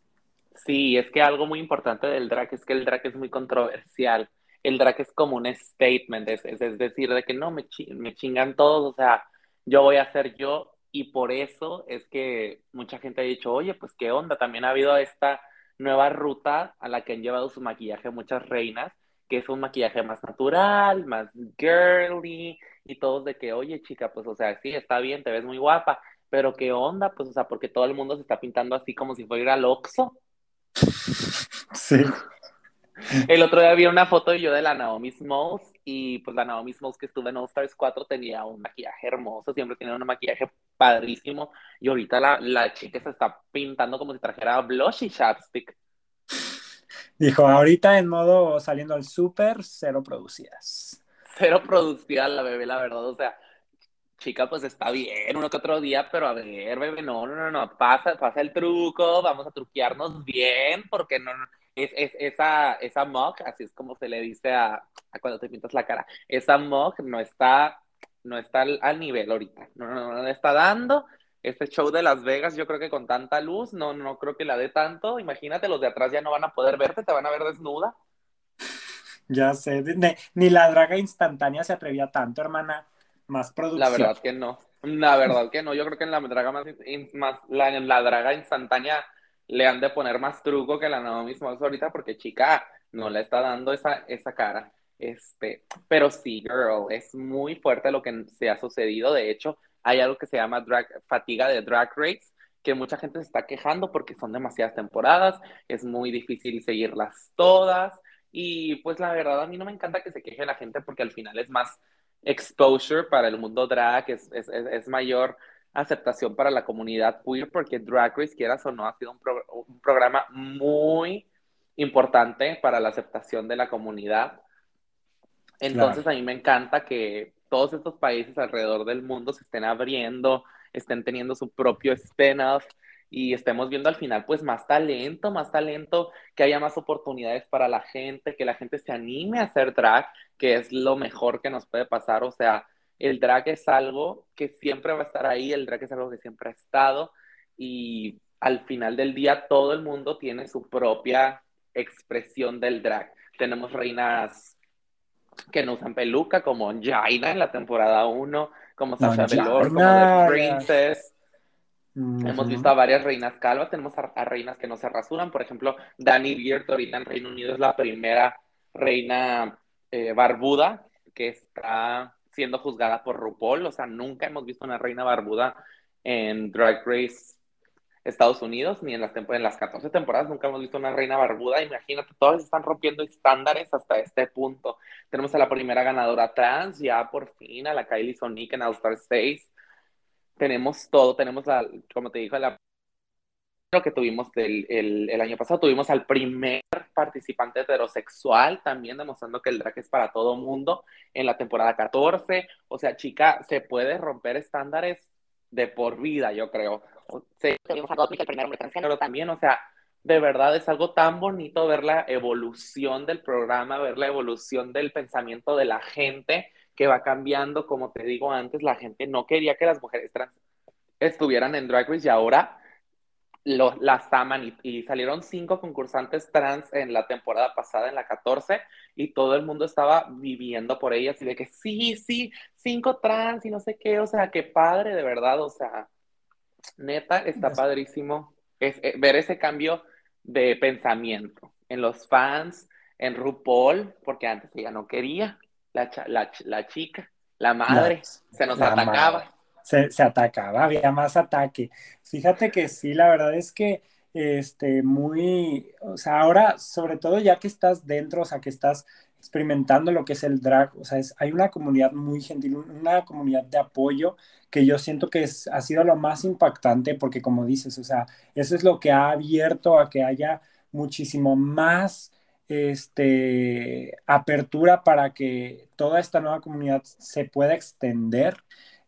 Sí, es que algo muy importante del drag es que el drag es muy controversial. El drag es como un statement, es, es, decir, de que no, me, me chingan todos, o sea, yo voy a ser yo y por eso es que mucha gente ha dicho, oye, pues qué onda, también ha habido esta nueva ruta a la que han llevado su maquillaje muchas reinas, que es un maquillaje más natural, más girly y todos de que, oye, chica, pues o sea, sí, está bien, te ves muy guapa, pero qué onda, pues o sea, porque todo el mundo se está pintando así como si fuera al Oxxo. Sí. El otro día vi una foto yo de la Naomi Smalls y pues la Naomi Smalls que estuve en All Stars 4 tenía un maquillaje hermoso, siempre tenía un maquillaje padrísimo y ahorita la, la chica se está pintando como si trajera blush y chapstick. Dijo, ahorita en modo saliendo al súper, cero producidas. Cero producida la bebé, la verdad, o sea, chica, pues está bien uno que otro día, pero a ver, bebé, no, no, no, no, pasa, pasa el truco, vamos a truquearnos bien, porque no, no es, es, esa, esa mug, así es como se le dice a, a cuando te pintas la cara, esa mug no está, no está al, al nivel ahorita, no, no, no le está dando. Este show de Las Vegas, yo creo que con tanta luz, no, no creo que la dé tanto. Imagínate, los de atrás ya no van a poder verte, te van a ver desnuda. Ya sé, ni, ni la draga instantánea se atrevía tanto, hermana. Más producción. La verdad que no. La verdad que no. Yo creo que en la draga más, más la, en la draga instantánea le han de poner más truco que la Naomi Smalls ahorita porque chica no le está dando esa, esa cara. Este, pero sí, girl, es muy fuerte lo que se ha sucedido. De hecho, hay algo que se llama drag, fatiga de drag race, que mucha gente se está quejando porque son demasiadas temporadas, es muy difícil seguirlas todas. Y pues la verdad a mí no me encanta que se queje la gente porque al final es más exposure para el mundo drag, es, es, es mayor aceptación para la comunidad queer, porque Drag Race, quieras o no, ha sido un, pro un programa muy importante para la aceptación de la comunidad. Entonces claro. a mí me encanta que todos estos países alrededor del mundo se estén abriendo, estén teniendo su propio spin-off y estemos viendo al final pues más talento, más talento, que haya más oportunidades para la gente, que la gente se anime a hacer drag, que es lo mejor que nos puede pasar, o sea, el drag es algo que siempre va a estar ahí, el drag es algo que siempre ha estado y al final del día todo el mundo tiene su propia expresión del drag. Tenemos reinas que no usan peluca, como Jaina en la temporada 1, como Sasha Velour, como The Princess. Uh -huh. Hemos visto a varias reinas calvas, tenemos a, a, reinas que no se rasuran, por ejemplo, Dani Beard ahorita en Reino Unido es la primera reina eh, barbuda que está siendo juzgada por RuPaul, o sea, nunca hemos visto una reina barbuda en Drag Race Estados Unidos, ni en las, en las 14 temporadas nunca hemos visto una reina barbuda. Imagínate, todas están rompiendo estándares hasta este punto. Tenemos a la primera ganadora trans, ya por fin, a la Kylie Sonic en All Star 6. Tenemos todo, tenemos, la, como te dije, la que tuvimos el, el, año pasado, tuvimos al primer participante heterosexual, también demostrando que el drag es para todo mundo en la temporada 14. O sea, chica, se puede romper estándares de por vida, yo creo. Sí, tuvimos a el primer hombre transgénero también, o sea, de verdad es algo tan bonito ver la evolución del programa, ver la evolución del pensamiento de la gente que va cambiando, como te digo antes, la gente no quería que las mujeres trans estuvieran en Drag Race y ahora lo, las aman y, salieron cinco concursantes trans en la temporada pasada, en la 14, y todo el mundo estaba viviendo por ellas y de que sí, sí, cinco trans y no sé qué, o sea, qué padre, de verdad, o sea, neta, está padrísimo es, eh, ver ese cambio de pensamiento en los fans, en RuPaul, porque antes ella no quería, la, la, la chica, la madre, se nos atacaba se, atacaba, había más ataque. Fíjate que sí, la verdad es que este, muy, o sea, ahora, sobre todo ya que estás dentro, o sea, que estás experimentando lo que es el drag, o sea, es, hay una comunidad muy gentil, una comunidad de apoyo que yo siento que es, ha sido lo más impactante porque como dices, o sea, eso es lo que ha abierto a que haya muchísimo más este, apertura para que toda esta nueva comunidad se pueda extender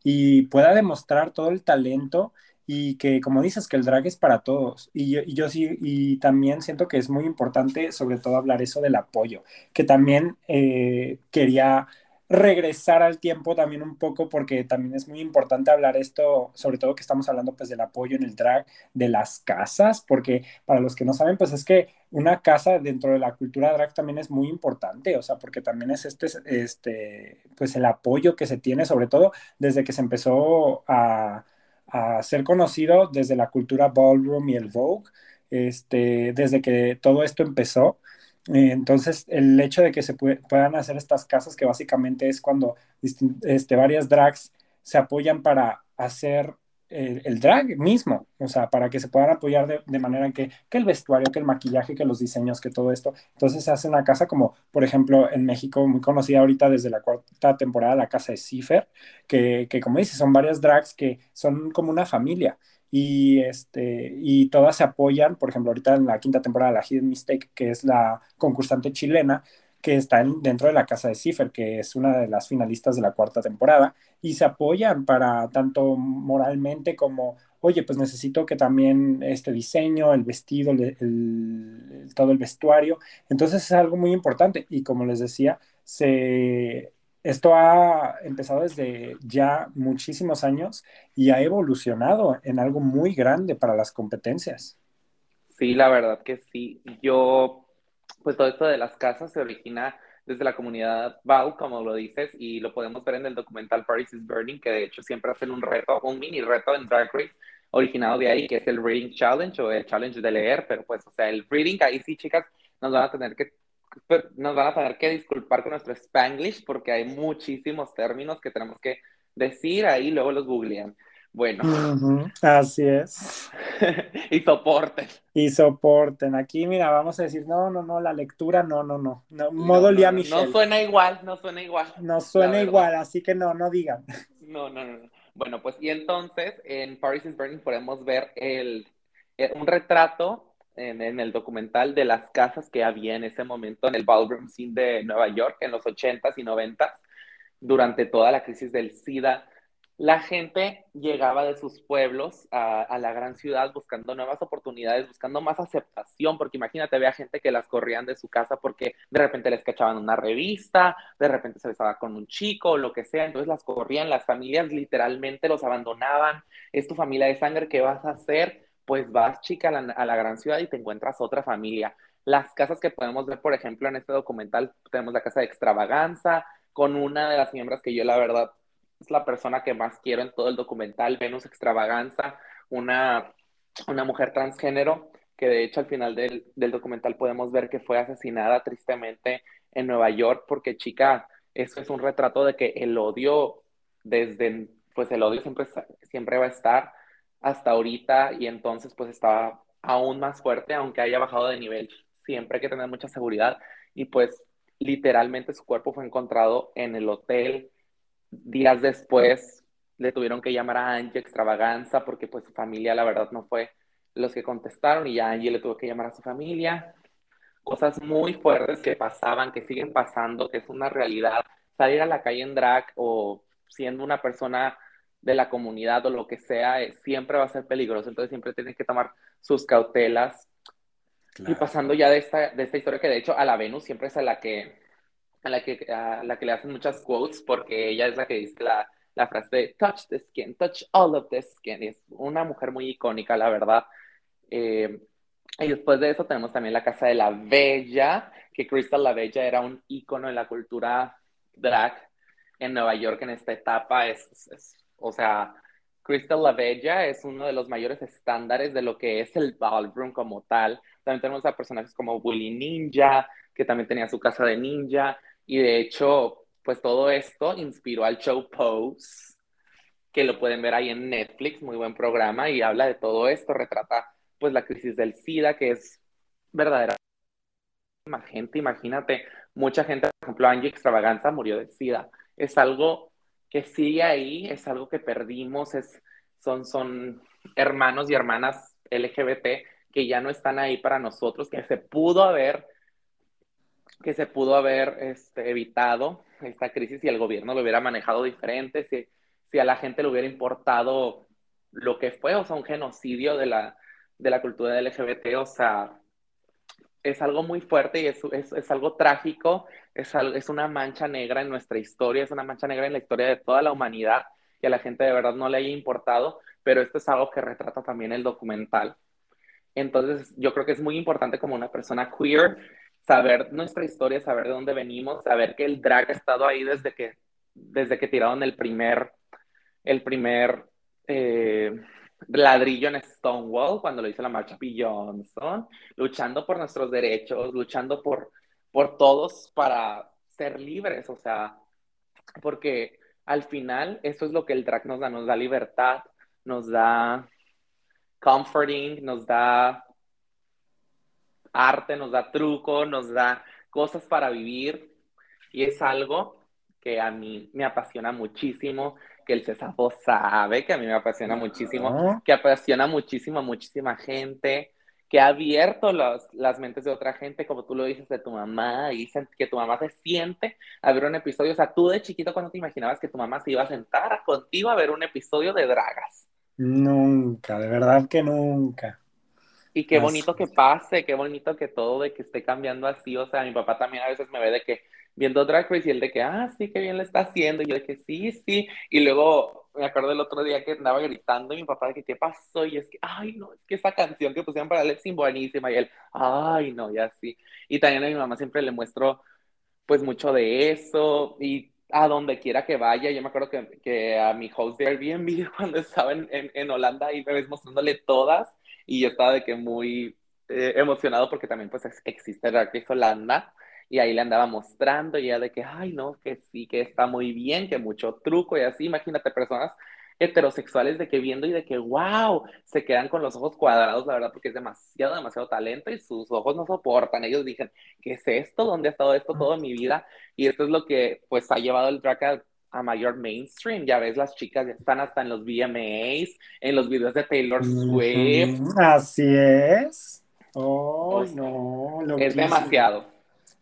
y pueda demostrar todo el talento y que, como dices, que el drag es para todos. Y yo, sí, y también siento que es muy importante, sobre todo, hablar eso del apoyo, que también eh, quería regresar al tiempo también un poco porque también es muy importante hablar esto, sobre todo que estamos hablando pues del apoyo en el drag de las casas, porque para los que no saben pues es que una casa dentro de la cultura drag también es muy importante, o sea, porque también es este, este pues el apoyo que se tiene sobre todo desde que se empezó a, a ser conocido desde la cultura ballroom y el Vogue, este, desde que todo esto empezó entonces, el hecho de que se puedan hacer estas casas, que básicamente es cuando este, varias drags se apoyan para hacer el, drag mismo, o sea, para que se puedan apoyar de, manera que, que, el vestuario, que el maquillaje, que los diseños, que todo esto. Entonces se hace una casa como, por ejemplo, en México, muy conocida ahorita desde la cuarta temporada, la casa de que, que como dices, son varias drags que son como una familia y, este, y todas se apoyan, por ejemplo, ahorita en la quinta temporada, la Hidden Mistake, que es la concursante chilena, que está dentro de la casa de Cipher, que es una de las finalistas de la cuarta temporada, y se apoyan para tanto moralmente como, oye, pues necesito que también este diseño, el vestido, todo el vestuario, entonces es algo muy importante, y como les decía, se esto ha empezado desde ya muchísimos años y ha evolucionado en algo muy grande para las competencias. Sí, la verdad que sí. Yo, pues todo esto de las casas se origina desde la comunidad BAU, como lo dices, y lo podemos ver en el documental Paris is Burning, que de hecho siempre hacen un reto, un mini reto en Drag Race, originado de ahí, que es el Reading Challenge o el Challenge de leer, pero pues, o sea, el Reading, ahí sí, chicas, nos van a tener que nos van a tener que disculpar con nuestro spanglish porque hay muchísimos términos que tenemos que decir ahí, luego los googlean. Bueno. así es. y soporten. Y soporten. Aquí, mira, vamos a decir, no, no, no, la lectura, no, no, no. no modo Lía Michelle. No suena igual, no suena igual. No suena igual, así que no, no digan. No, no, no. Bueno, pues y entonces en Paris is Burning podemos ver el, eh, un retrato en, el documental de las casas que había en ese momento en el ballroom scene de Nueva York en los 80s y 90s, durante toda la crisis del SIDA. La gente llegaba de sus pueblos a, la gran ciudad buscando nuevas oportunidades, buscando más aceptación, porque imagínate, había gente que las corrían de su casa porque de repente les cachaban una revista, de repente se besaba con un chico lo que sea, entonces las corrían, las familias literalmente los abandonaban, es tu familia de sangre, ¿qué vas a hacer? Pues vas, chica, a la, gran ciudad y te encuentras otra familia. Las casas que podemos ver, por ejemplo, en este documental, tenemos la casa de extravaganza, con una de las miembros que yo, la verdad, es la persona que más quiero en todo el documental, Venus Extravaganza, una, una mujer transgénero, que de hecho al final del, del documental podemos ver que fue asesinada tristemente en Nueva York, porque chica, eso es un retrato de que el odio desde, pues el odio siempre, siempre va a estar, hasta ahorita y entonces pues estaba aún más fuerte, aunque haya bajado de nivel. Siempre hay que tener mucha seguridad y pues literalmente su cuerpo fue encontrado en el hotel. Días después le tuvieron que llamar a Angie extravaganza porque pues su familia la verdad no fue los que contestaron y ya Angie le tuvo que llamar a su familia. Cosas muy fuertes que pasaban, que siguen pasando, que es una realidad. Salir a la calle en drag o siendo una persona de la comunidad o lo que sea, eh, siempre va a ser peligroso. Entonces siempre tienen que tomar sus cautelas. Y pasando ya de esta, de esta historia que de hecho a la Venus siempre es a la que, a la que, a la que le hacen muchas quotes porque ella es la que dice la, la frase de touch the skin, touch all of the skin. Es una mujer muy icónica, la verdad. Eh, y después de eso tenemos también la Casa de la Bella, que Crystal la Bella era un ícono en la cultura drag en Nueva York en esta etapa. Es, es, o sea, Crystal la Bella es uno de los mayores estándares de lo que es el ballroom como tal. También tenemos a personajes como Willy Ninja, que también tenía su casa de ninja. Y de hecho, pues todo esto inspiró al show Pose, que lo pueden ver ahí en Netflix, muy buen programa, y habla de todo esto, retrata pues la crisis del SIDA, que es verdadera gente, imagínate, mucha gente, por ejemplo, Angie Extravaganza murió de SIDA. Es algo que sigue ahí, es algo que perdimos, es, son, son hermanos y hermanas LGBT que ya no están ahí para nosotros, que se pudo haber, que se pudo haber este, evitado esta crisis si el gobierno lo hubiera manejado diferente, si, si a la gente le hubiera importado lo que fue, o sea, un genocidio de la, de la cultura LGBT, o sea, es algo muy fuerte y es, es, es algo trágico, es, es una mancha negra en nuestra historia, es una mancha negra en la historia de toda la humanidad y a la gente de verdad no le haya importado, pero esto es algo que retrata también el documental. Entonces, yo creo que es muy importante como una persona queer saber nuestra historia, saber de dónde venimos, saber que el drag ha estado ahí desde que, desde que tiraron el primer, el primer eh, ladrillo en Stonewall cuando lo hizo la marcha P. Johnson, luchando por nuestros derechos, luchando por, por todos para ser libres, o sea, porque al final eso es lo que el drag nos da, nos da libertad, nos da comforting, nos da arte, nos da truco, nos da cosas para vivir y es algo que a mí me apasiona muchísimo, que el Cesafo sabe que a mí me apasiona muchísimo, que apasiona muchísimo a muchísima gente, que ha abierto las mentes de otra gente, como tú lo dices de tu mamá, y que tu mamá se siente a ver un episodio. O sea, tú de chiquito, cuando te imaginabas que tu mamá se iba a sentar contigo a ver un episodio de Dragas? Nunca, de verdad que nunca. Y qué bonito que pase, qué bonito que todo de que esté cambiando así. O sea, mi papá también a veces me ve de que viendo Drag Race y él de que, ah, sí, qué bien le está haciendo. Y yo de que, sí, sí. Y luego me acuerdo el otro día que andaba gritando y mi papá de que, ¿qué pasó? Y es que, ay, no, es que esa canción que pusieron para Lexing buenísima. Y él, ay, no, ya sí. Y también a mi mamá siempre le muestro, pues, mucho de eso. Y a donde quiera que vaya, yo me acuerdo que, que a mi host de Airbnb, cuando estaba en, en, en Holanda, y me ves mostrándole todas y yo estaba de que muy eh, emocionado porque también pues existe Drag Race Holanda y ahí le andaba mostrando y ya de que, ay no, que sí, que está muy bien, que mucho truco y así, imagínate personas heterosexuales de que viendo y de que, wow, se quedan con los ojos cuadrados, la verdad, porque es demasiado, demasiado talento y sus ojos no soportan. Ellos dicen, ¿qué es esto? ¿Dónde ha estado esto toda mi vida? Y esto es lo que, pues, ha llevado el drag a mayor mainstream. Ya ves, las chicas ya están hasta en los VMAs, en los videos de Taylor Swift. Así es. Oh, no. es demasiado.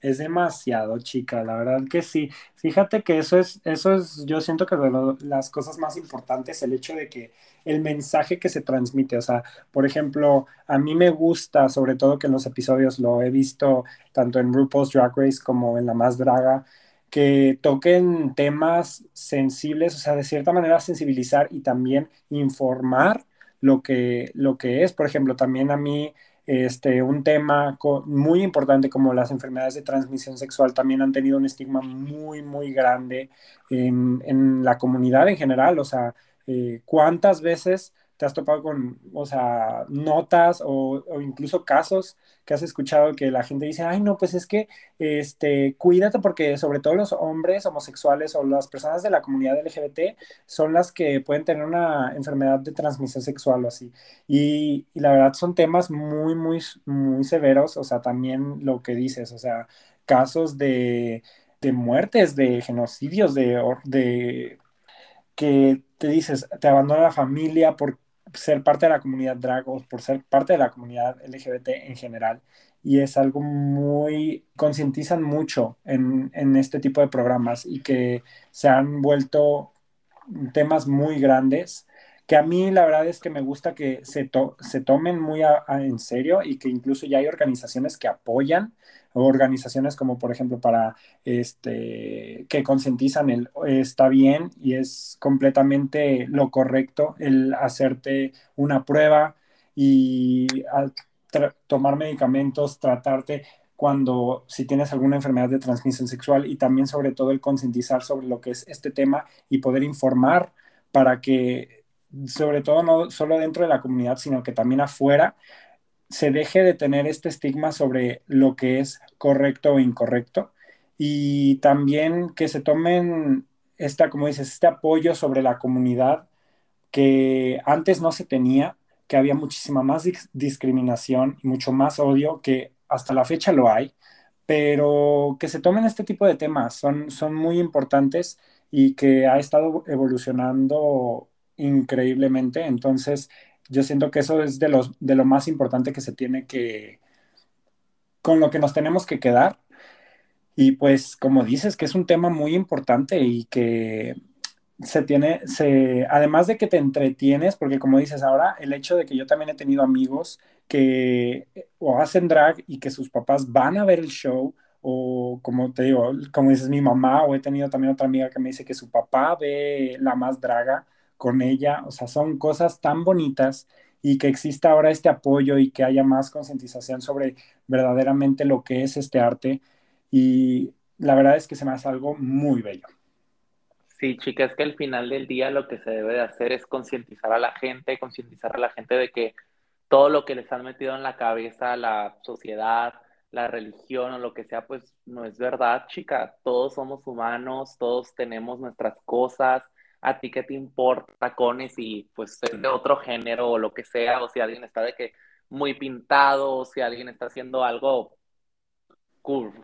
Es demasiado, chica, la verdad que sí. Fíjate que eso es, eso es, yo siento que de las cosas más importantes, el hecho de que el mensaje que se transmite, o sea, por ejemplo, a mí me gusta, sobre todo que en los episodios lo he visto tanto en RuPaul's Drag Race como en La Más Draga, que toquen temas sensibles, o sea, de cierta manera sensibilizar y también informar lo que, lo que es. Por ejemplo, también a mí este, un tema muy importante como las enfermedades de transmisión sexual también han tenido un estigma muy, muy grande en, la comunidad en general. O sea, eh, ¿cuántas veces te has topado con, o sea, notas o, incluso casos que has escuchado que la gente dice, ay, no, pues es que, este, cuídate porque sobre todo los hombres homosexuales o las personas de la comunidad LGBT son las que pueden tener una enfermedad de transmisión sexual o así. Y, y la verdad son temas muy, muy, muy severos, o sea, también lo que dices, o sea, casos de, de muertes, de genocidios, de, de que te dices, te abandona la familia por ser parte de la comunidad drag o por ser parte de la comunidad LGBT en general. Y es algo muy, concientizan mucho en, en, este tipo de programas y que se han vuelto temas muy grandes que a mí la verdad es que me gusta que se, to se tomen muy en serio y que incluso ya hay organizaciones que apoyan, organizaciones como por ejemplo para este que concientizan el está bien y es completamente lo correcto el hacerte una prueba y tomar medicamentos, tratarte cuando si tienes alguna enfermedad de transmisión sexual y también sobre todo el concientizar sobre lo que es este tema y poder informar para que sobre todo no solo dentro de la comunidad, sino que también afuera, se deje de tener este estigma sobre lo que es correcto o incorrecto. Y también que se tomen esta, como dices, este apoyo sobre la comunidad que antes no se tenía, que había muchísima más discriminación y mucho más odio, que hasta la fecha lo hay, pero que se tomen este tipo de temas, son, son muy importantes y que ha estado evolucionando increíblemente. Entonces, yo siento que eso es de, los, de lo más importante que se tiene que, con lo que nos tenemos que quedar. Y pues, como dices, que es un tema muy importante y que se tiene, se, además de que te entretienes, porque como dices ahora, el hecho de que yo también he tenido amigos que o hacen drag y que sus papás van a ver el show, o como te digo, como dices mi mamá, o he tenido también otra amiga que me dice que su papá ve la más draga con ella, o sea, son cosas tan bonitas y que exista ahora este apoyo y que haya más concientización sobre verdaderamente lo que es este arte y la verdad es que se me hace algo muy bello. Sí, chicas, es que al final del día lo que se debe de hacer es concientizar a la gente, concientizar a la gente de que todo lo que les han metido en la cabeza la sociedad, la religión o lo que sea, pues no es verdad, chica. Todos somos humanos, todos tenemos nuestras cosas, a ti qué te importa tacones y pues es de otro género o lo que sea, o si alguien está de que muy pintado, o si alguien está haciendo algo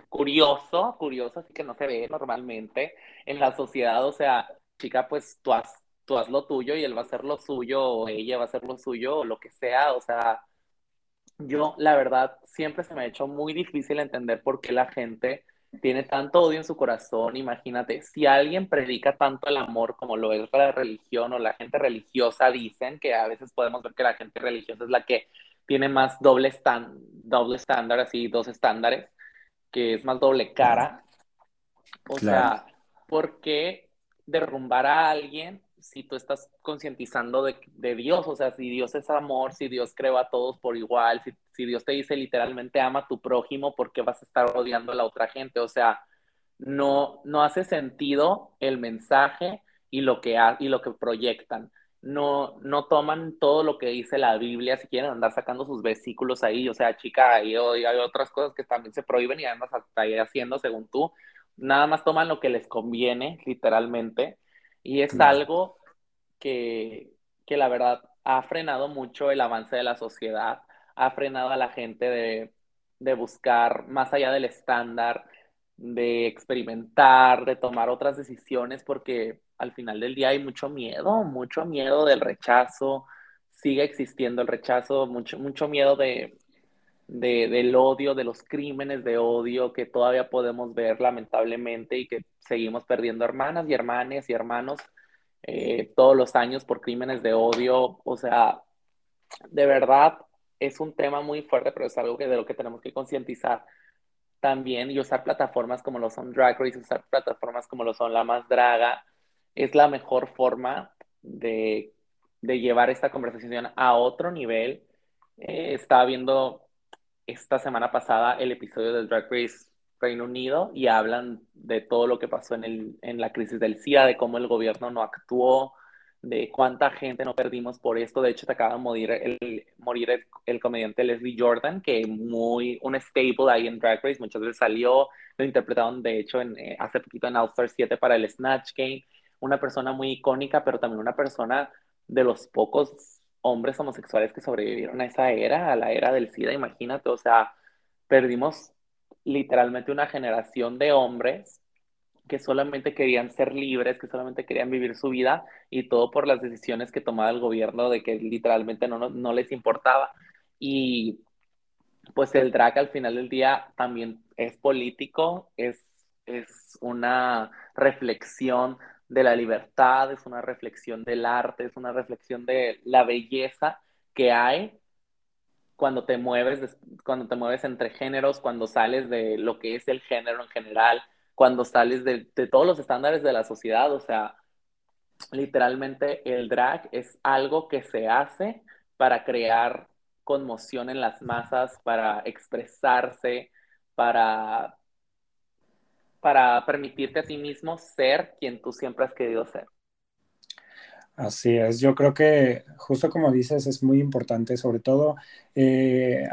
curioso, curioso, así que no se ve normalmente en la sociedad, o sea, chica, pues tú haz, tú haz lo tuyo y él va a hacer lo suyo, o ella va a hacer lo suyo, o lo que sea, o sea, yo la verdad siempre se me ha hecho muy difícil entender por qué la gente tiene tanto odio en su corazón, imagínate, si alguien predica tanto el amor como lo es la religión o la gente religiosa, dicen que a veces podemos ver que la gente religiosa es la que tiene más doble, stand, doble estándar, así dos estándares, que es más doble cara. O sea, ¿por qué derrumbar a alguien si tú estás concientizando de, de, Dios? O sea, si Dios es amor, si Dios creó a todos por igual, si si Dios te dice literalmente ama a tu prójimo, ¿por qué vas a estar odiando a la otra gente? O sea, no, no hace sentido el mensaje y lo que, y lo que proyectan. No, no toman todo lo que dice la Biblia si quieren andar sacando sus versículos ahí. O sea, chica, hay, hay otras cosas que también se prohíben y además hasta ahí haciendo según tú. Nada más toman lo que les conviene, literalmente. Y es algo que, que la verdad ha frenado mucho el avance de la sociedad ha frenado a la gente de, de buscar más allá del estándar, de experimentar, de tomar otras decisiones, porque al final del día hay mucho miedo, mucho miedo del rechazo, sigue existiendo el rechazo, mucho, mucho miedo de, de, del odio, de los crímenes de odio que todavía podemos ver lamentablemente y que seguimos perdiendo hermanas y hermanes y hermanos eh, todos los años por crímenes de odio. O sea, de verdad, es un tema muy fuerte, pero es algo que de lo que tenemos que concientizar también y usar plataformas como lo son Drag Race, usar plataformas como lo son La Más Draga, es la mejor forma de, de llevar esta conversación a otro nivel. Eh, estaba viendo esta semana pasada el episodio del Drag Race Reino Unido y hablan de todo lo que pasó en, el, en la crisis del SIDA, de cómo el gobierno no actuó, de cuánta gente no perdimos por esto. De hecho, te acaba de morir el, morir el, comediante Leslie Jordan, que muy un stable ahí en Drag Race, muchas veces salió, lo interpretaron de hecho en, eh, hace poquito en All Star 7 para el Snatch Game, una persona muy icónica, pero también una persona de los pocos hombres homosexuales que sobrevivieron a esa era, a la era del SIDA, imagínate, o sea, perdimos literalmente una generación de hombres que solamente querían ser libres, que solamente querían vivir su vida y todo por las decisiones que tomaba el gobierno de que literalmente no, no, les importaba. Y pues el drag al final del día también es político, es, es una reflexión de la libertad, es una reflexión del arte, es una reflexión de la belleza que hay cuando te mueves, cuando te mueves entre géneros, cuando sales de lo que es el género en general, cuando sales de, todos los estándares de la sociedad, o sea, literalmente el drag es algo que se hace para crear conmoción en las masas, para expresarse, para, para permitirte a ti mismo ser quien tú siempre has querido ser. Así es, yo creo que justo como dices es muy importante, sobre todo eh,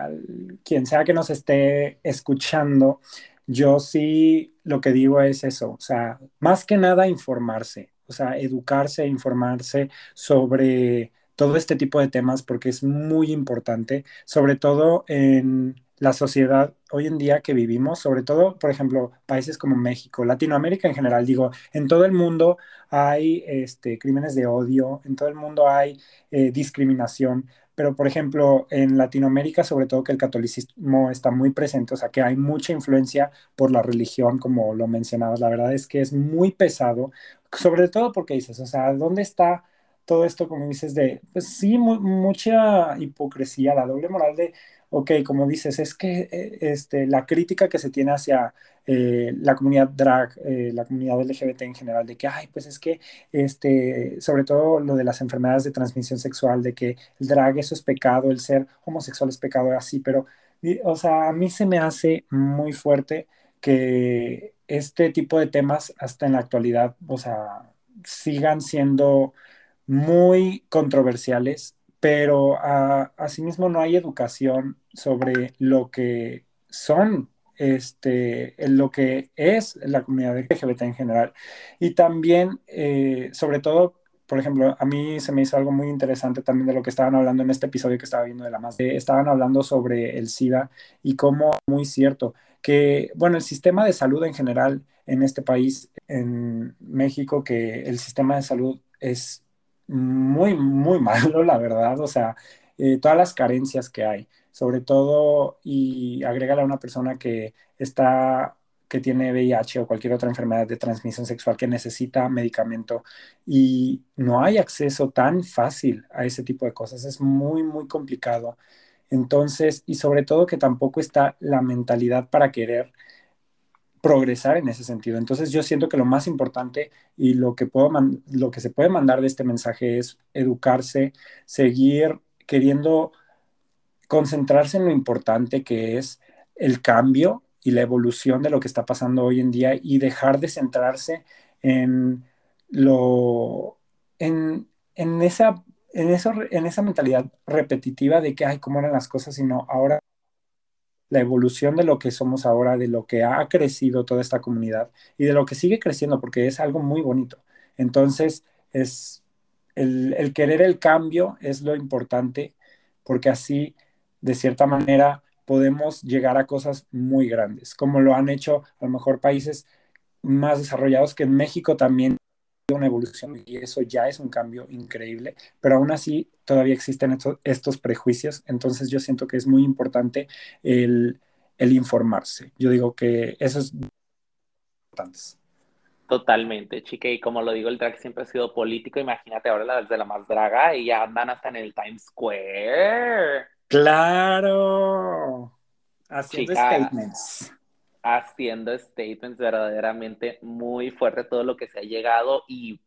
quien sea que nos esté escuchando, yo sí lo que digo es eso, o sea, más que nada informarse, o sea, educarse, informarse sobre todo este tipo de temas porque es muy importante, sobre todo en la sociedad hoy en día que vivimos, sobre todo, por ejemplo, países como México, Latinoamérica en general, digo, en todo el mundo hay este, crímenes de odio, en todo el mundo hay eh, discriminación, pero por ejemplo, en Latinoamérica, sobre todo que el catolicismo está muy presente, o sea, que hay mucha influencia por la religión, como lo mencionabas, la verdad es que es muy pesado, sobre todo porque dices, o sea, ¿dónde está todo esto, como dices, de, pues sí, mucha hipocresía, la doble moral de, ok, como dices, es que eh, este, la crítica que se tiene hacia eh, la comunidad drag, eh, la comunidad LGBT en general, de que, ay, pues es que, este, sobre todo lo de las enfermedades de transmisión sexual, de que el drag eso es pecado, el ser homosexual es pecado, así, pero, o sea, a mí se me hace muy fuerte que este tipo de temas hasta en la actualidad, o sea, sigan siendo muy controversiales pero a, asimismo no hay educación sobre lo que son, este, lo que es la comunidad LGBT en general. Y también, eh, sobre todo, por ejemplo, a mí se me hizo algo muy interesante también de lo que estaban hablando en este episodio que estaba viendo de la más. estaban hablando sobre el SIDA y cómo, muy cierto, que, bueno, el sistema de salud en general en este país, en México, que el sistema de salud es muy, muy malo, la verdad. O sea, eh, todas las carencias que hay, sobre todo, y agrégale a una persona que está que tiene VIH o cualquier otra enfermedad de transmisión sexual que necesita medicamento y no hay acceso tan fácil a ese tipo de cosas, es muy, muy complicado. Entonces, y sobre todo que tampoco está la mentalidad para querer progresar en ese sentido. Entonces yo siento que lo más importante y lo que, puedo lo que se puede mandar de este mensaje es educarse, seguir queriendo concentrarse en lo importante que es el cambio y la evolución de lo que está pasando hoy en día y dejar de centrarse en lo en, en esa en eso en esa mentalidad repetitiva de que ay cómo eran las cosas sino ahora la evolución de lo que somos ahora, de lo que ha crecido toda esta comunidad y de lo que sigue creciendo, porque es algo muy bonito. Entonces, es el, querer el cambio es lo importante, porque así, de cierta manera, podemos llegar a cosas muy grandes, como lo han hecho a lo mejor países más desarrollados que en México también una evolución y eso ya es un cambio increíble, pero aún así todavía existen estos, prejuicios, entonces yo siento que es muy importante el, informarse. Yo digo que eso es importante. Totalmente, chica, y como lo digo, el drag siempre ha sido político, imagínate ahora la de la más draga y ya andan hasta en el Times Square. Claro, haciendo statements haciendo statements verdaderamente muy fuerte todo lo que se ha llegado y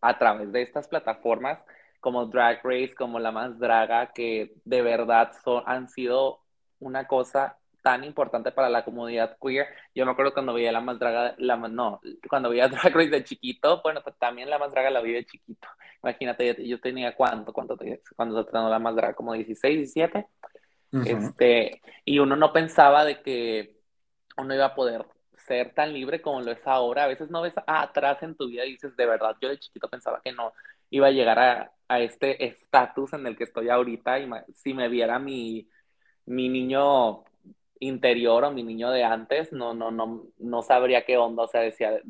a través de estas plataformas como Drag Race, como La Más Draga, que de verdad son, han sido una cosa tan importante para la comunidad queer. Yo me acuerdo cuando veía la más draga, la, no, cuando veía Drag Race de chiquito, bueno, pues también la más draga la vi de chiquito. Imagínate, yo, tenía cuánto, cuánto, cuando estrenó la más draga, como 16, 17. este, y uno no pensaba de que uno iba a poder ser tan libre como lo es ahora. A veces no ves atrás en tu vida y dices, de verdad, yo de chiquito pensaba que no iba a llegar a, a este estatus en el que estoy ahorita. Y si me viera mi, mi niño interior o mi niño de antes, no, no, no, no sabría qué onda. O sea, decía,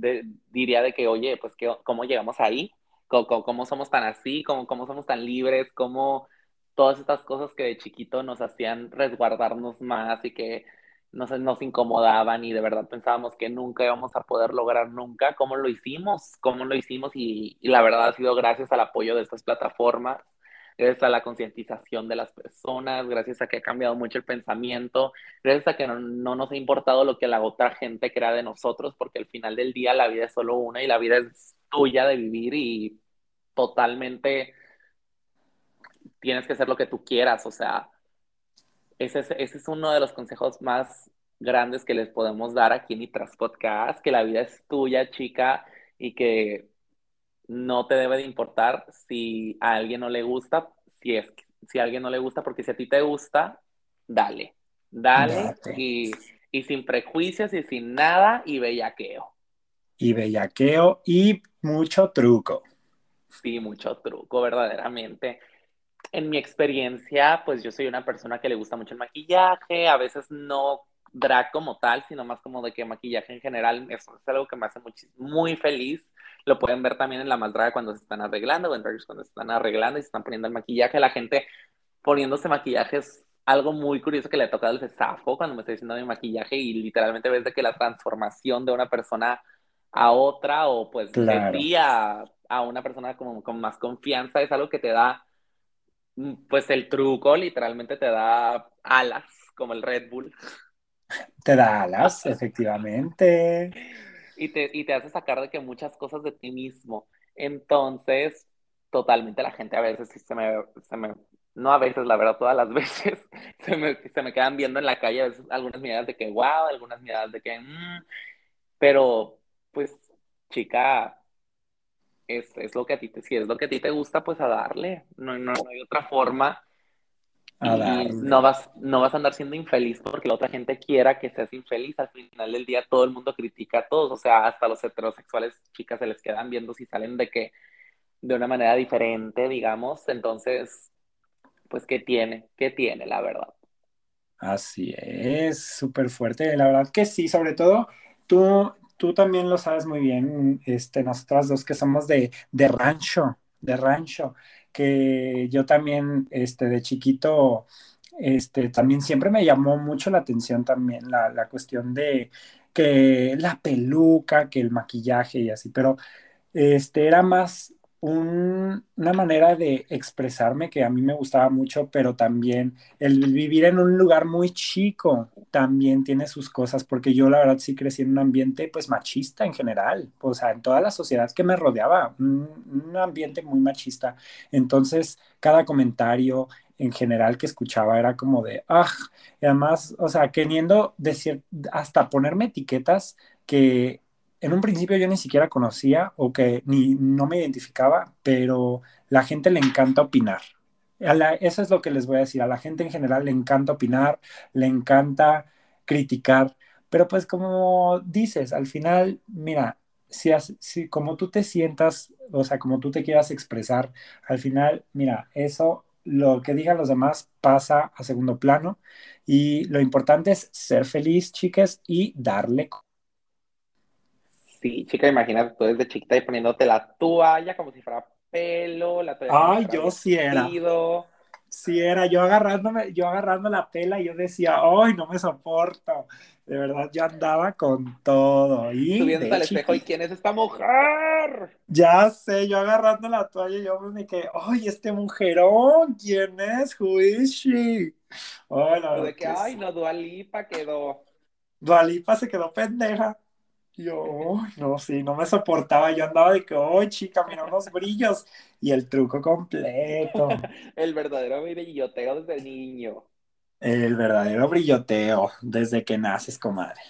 diría de que, oye, pues, ¿qué, ¿cómo llegamos ahí? ¿Cómo, cómo somos tan así? ¿Cómo, ¿Cómo somos tan libres? ¿Cómo todas estas cosas que de chiquito nos hacían resguardarnos más y que nos, nos incomodaban y de verdad pensábamos que nunca íbamos a poder lograr nunca, cómo lo hicimos, cómo lo hicimos y, la verdad ha sido gracias al apoyo de estas plataformas, gracias a la concientización de las personas, gracias a que ha cambiado mucho el pensamiento, gracias a que no, no, nos ha importado lo que la otra gente crea de nosotros, porque al final del día la vida es solo una y la vida es tuya de vivir y totalmente tienes que hacer lo que tú quieras, o sea, ese es, uno de los consejos más grandes que les podemos dar aquí en Nitras Podcast, que la vida es tuya, chica, y que no te debe de importar si a alguien no le gusta, si es si a alguien no le gusta, porque si a ti te gusta, dale, dale y, y, sin prejuicios y sin nada y bellaqueo. Y bellaqueo y mucho truco. Sí, mucho truco, verdaderamente en mi experiencia, pues yo soy una persona que le gusta mucho el maquillaje, a veces no drag como tal, sino más como de que maquillaje en general, eso es algo que me hace muy, muy feliz. Lo pueden ver también en la más cuando se están arreglando, o en cuando se están arreglando y se están poniendo el maquillaje. La gente poniéndose maquillaje es algo muy curioso que le toca al Safo cuando me estoy diciendo mi maquillaje y literalmente ves de que la transformación de una persona a otra o pues de ti a, una persona como, con más confianza es algo que te da pues el truco literalmente te da alas, como el Red Bull. Te da alas, efectivamente. Y te, y te hace sacar de que muchas cosas de ti mismo. Entonces, totalmente la gente a veces se me, se me no a veces, la verdad, todas las veces se me, se me quedan viendo en la calle, a veces algunas miradas de que wow, algunas miradas de que, mm", pero pues chica, es, lo que a ti te, si es lo que a ti te gusta, pues a darle. No, no, hay otra forma. y no vas, no vas a andar siendo infeliz porque la otra gente quiera que seas infeliz. Al final del día todo el mundo critica a todos. O sea, hasta los heterosexuales, chicas, se les quedan viendo si salen de que de una manera diferente, digamos. Entonces, pues, ¿qué tiene? ¿Qué tiene, la verdad? Así es, súper fuerte. La verdad que sí, sobre todo tú tú también lo sabes muy bien, este, nosotras dos que somos de, de rancho, de rancho, que yo también, este, de chiquito, este, también siempre me llamó mucho la atención también la, la cuestión de que la peluca, que el maquillaje y así, pero este, era más una manera de expresarme que a mí me gustaba mucho, pero también el vivir en un lugar muy chico también tiene sus cosas, porque yo la verdad sí crecí en un ambiente pues machista en general, o sea, en toda la sociedad que me rodeaba, un, ambiente muy machista. Entonces, cada comentario en general que escuchaba era como de, ah, y además, o sea, queriendo decir, hasta ponerme etiquetas que en un principio yo ni siquiera conocía o que ni no me identificaba, pero la gente le encanta opinar. eso es lo que les voy a decir. A la gente en general le encanta opinar, le encanta criticar, pero pues como dices, al final, mira, si, si como tú te sientas, o sea, como tú te quieras expresar, al final, mira, eso, lo que digan los demás pasa a segundo plano y lo importante es ser feliz, chicas, y darle Sí, chica, imagínate tú desde chiquita y poniéndote la toalla como si fuera pelo, la toalla. Ay, yo sí era. Sí era, yo agarrándome, yo agarrando la pela y yo decía, ay, no me soporto. De verdad, yo andaba con todo. Y Subiendo al espejo, ¿y quién es esta mujer? Ya sé, yo agarrando la toalla, yo me quedé, ay, este mujerón, ¿quién es? Who is she? de que, ay, no, Dualipa quedó. Dualipa se quedó pendeja. Yo, no, sí, no me soportaba. Yo andaba de que, oh, chica, mira unos brillos. Y el truco completo. el verdadero brilloteo desde niño. El verdadero brilloteo desde que naces, comadre.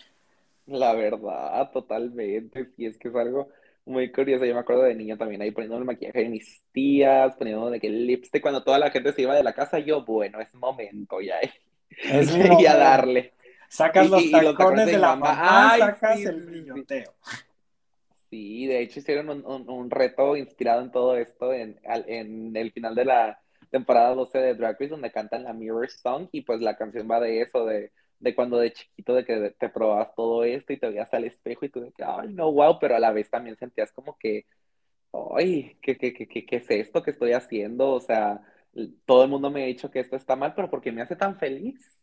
La verdad, totalmente. Sí, es que es algo muy curioso. Yo me acuerdo de niño también ahí poniendo el maquillaje de mis tías, poniendo de que el lipstick cuando toda la gente se iba de la casa, yo, bueno, es momento ya. Es Y a darle. Sacas Y- los y- los tacones de de la mamá. mamá, Ay, sacas sí, el brilloteo. Sí, de hecho hicieron un, un- un reto inspirado en todo esto en, al- en el final de la temporada 12 de Drag Race donde cantan la Mirror Song y pues la canción va de eso, de, de cuando de chiquito de que te probabas todo esto y te veías al espejo y tú de que, ay, no, wow, pero a la vez también sentías como que, ay, ¿qué, qué, qué, qué, qué es esto que estoy haciendo? O sea, todo el mundo me ha dicho que esto está mal, pero ¿por qué me hace tan feliz?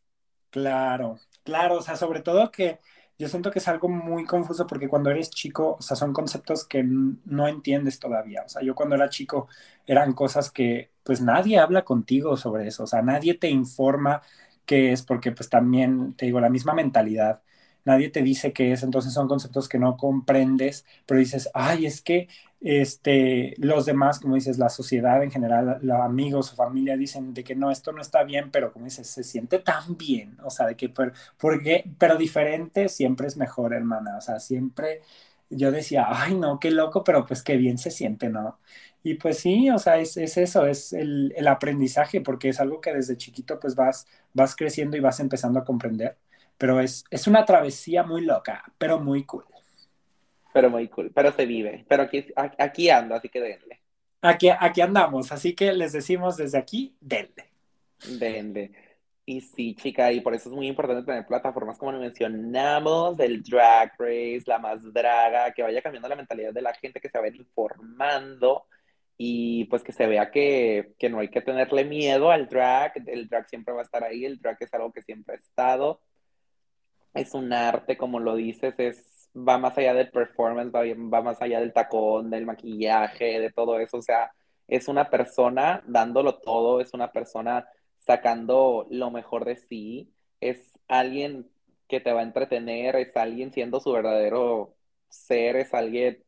Claro, claro, o sea, sobre todo que yo siento que es algo muy confuso porque cuando eres chico, o sea, son conceptos que no entiendes todavía. O sea, yo cuando era chico eran cosas que pues nadie habla contigo sobre eso, o sea, nadie te informa qué es porque pues también, te digo, la misma mentalidad, nadie te dice qué es, entonces son conceptos que no comprendes, pero dices, ay, es que este, los demás, como dices, la sociedad en general, los amigos o familia dicen de que no, esto no está bien, pero como dices, se siente tan bien, o sea, de que, pero, porque, pero diferente siempre es mejor, hermana, o sea, siempre yo decía, ay, no, qué loco, pero pues qué bien se siente, ¿no? Y pues sí, o sea, es, es eso, es el, el, aprendizaje, porque es algo que desde chiquito pues vas, vas creciendo y vas empezando a comprender, pero es, es una travesía muy loca, pero muy cool. Pero muy cool, pero se vive, pero aquí, aquí ando, así que denle. Aquí, aquí andamos, así que les decimos desde aquí, denle. Denle. Y sí, chica, y por eso es muy importante tener plataformas como lo mencionamos, del Drag Race, la más draga, que vaya cambiando la mentalidad de la gente, que se vaya informando y pues que se vea que, que no hay que tenerle miedo al drag, el drag siempre va a estar ahí, el drag es algo que siempre ha estado, es un arte, como lo dices, es, va más allá del performance, va, va más allá del tacón, del maquillaje, de todo eso, o sea, es una persona dándolo todo, es una persona sacando lo mejor de sí, es alguien que te va a entretener, es alguien siendo su verdadero ser, es alguien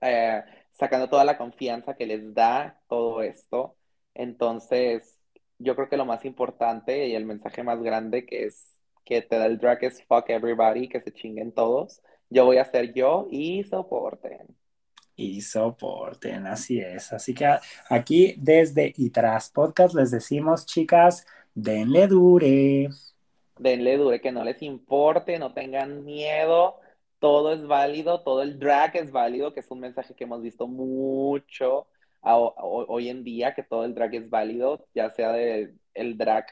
eh, sacando toda la confianza que les da todo esto. Entonces, yo creo que lo más importante y el mensaje más grande que es que te da el drag es fuck everybody, que se chinguen todos. Yo voy a ser yo y soporten. Y soporten, así es. Así que aquí desde y tras podcast les decimos, chicas, denle dure. Denle dure, que no les importe, no tengan miedo. Todo es válido, todo el drag es válido, que es un mensaje que hemos visto mucho a, a, hoy en día, que todo el drag es válido, ya sea de, el drag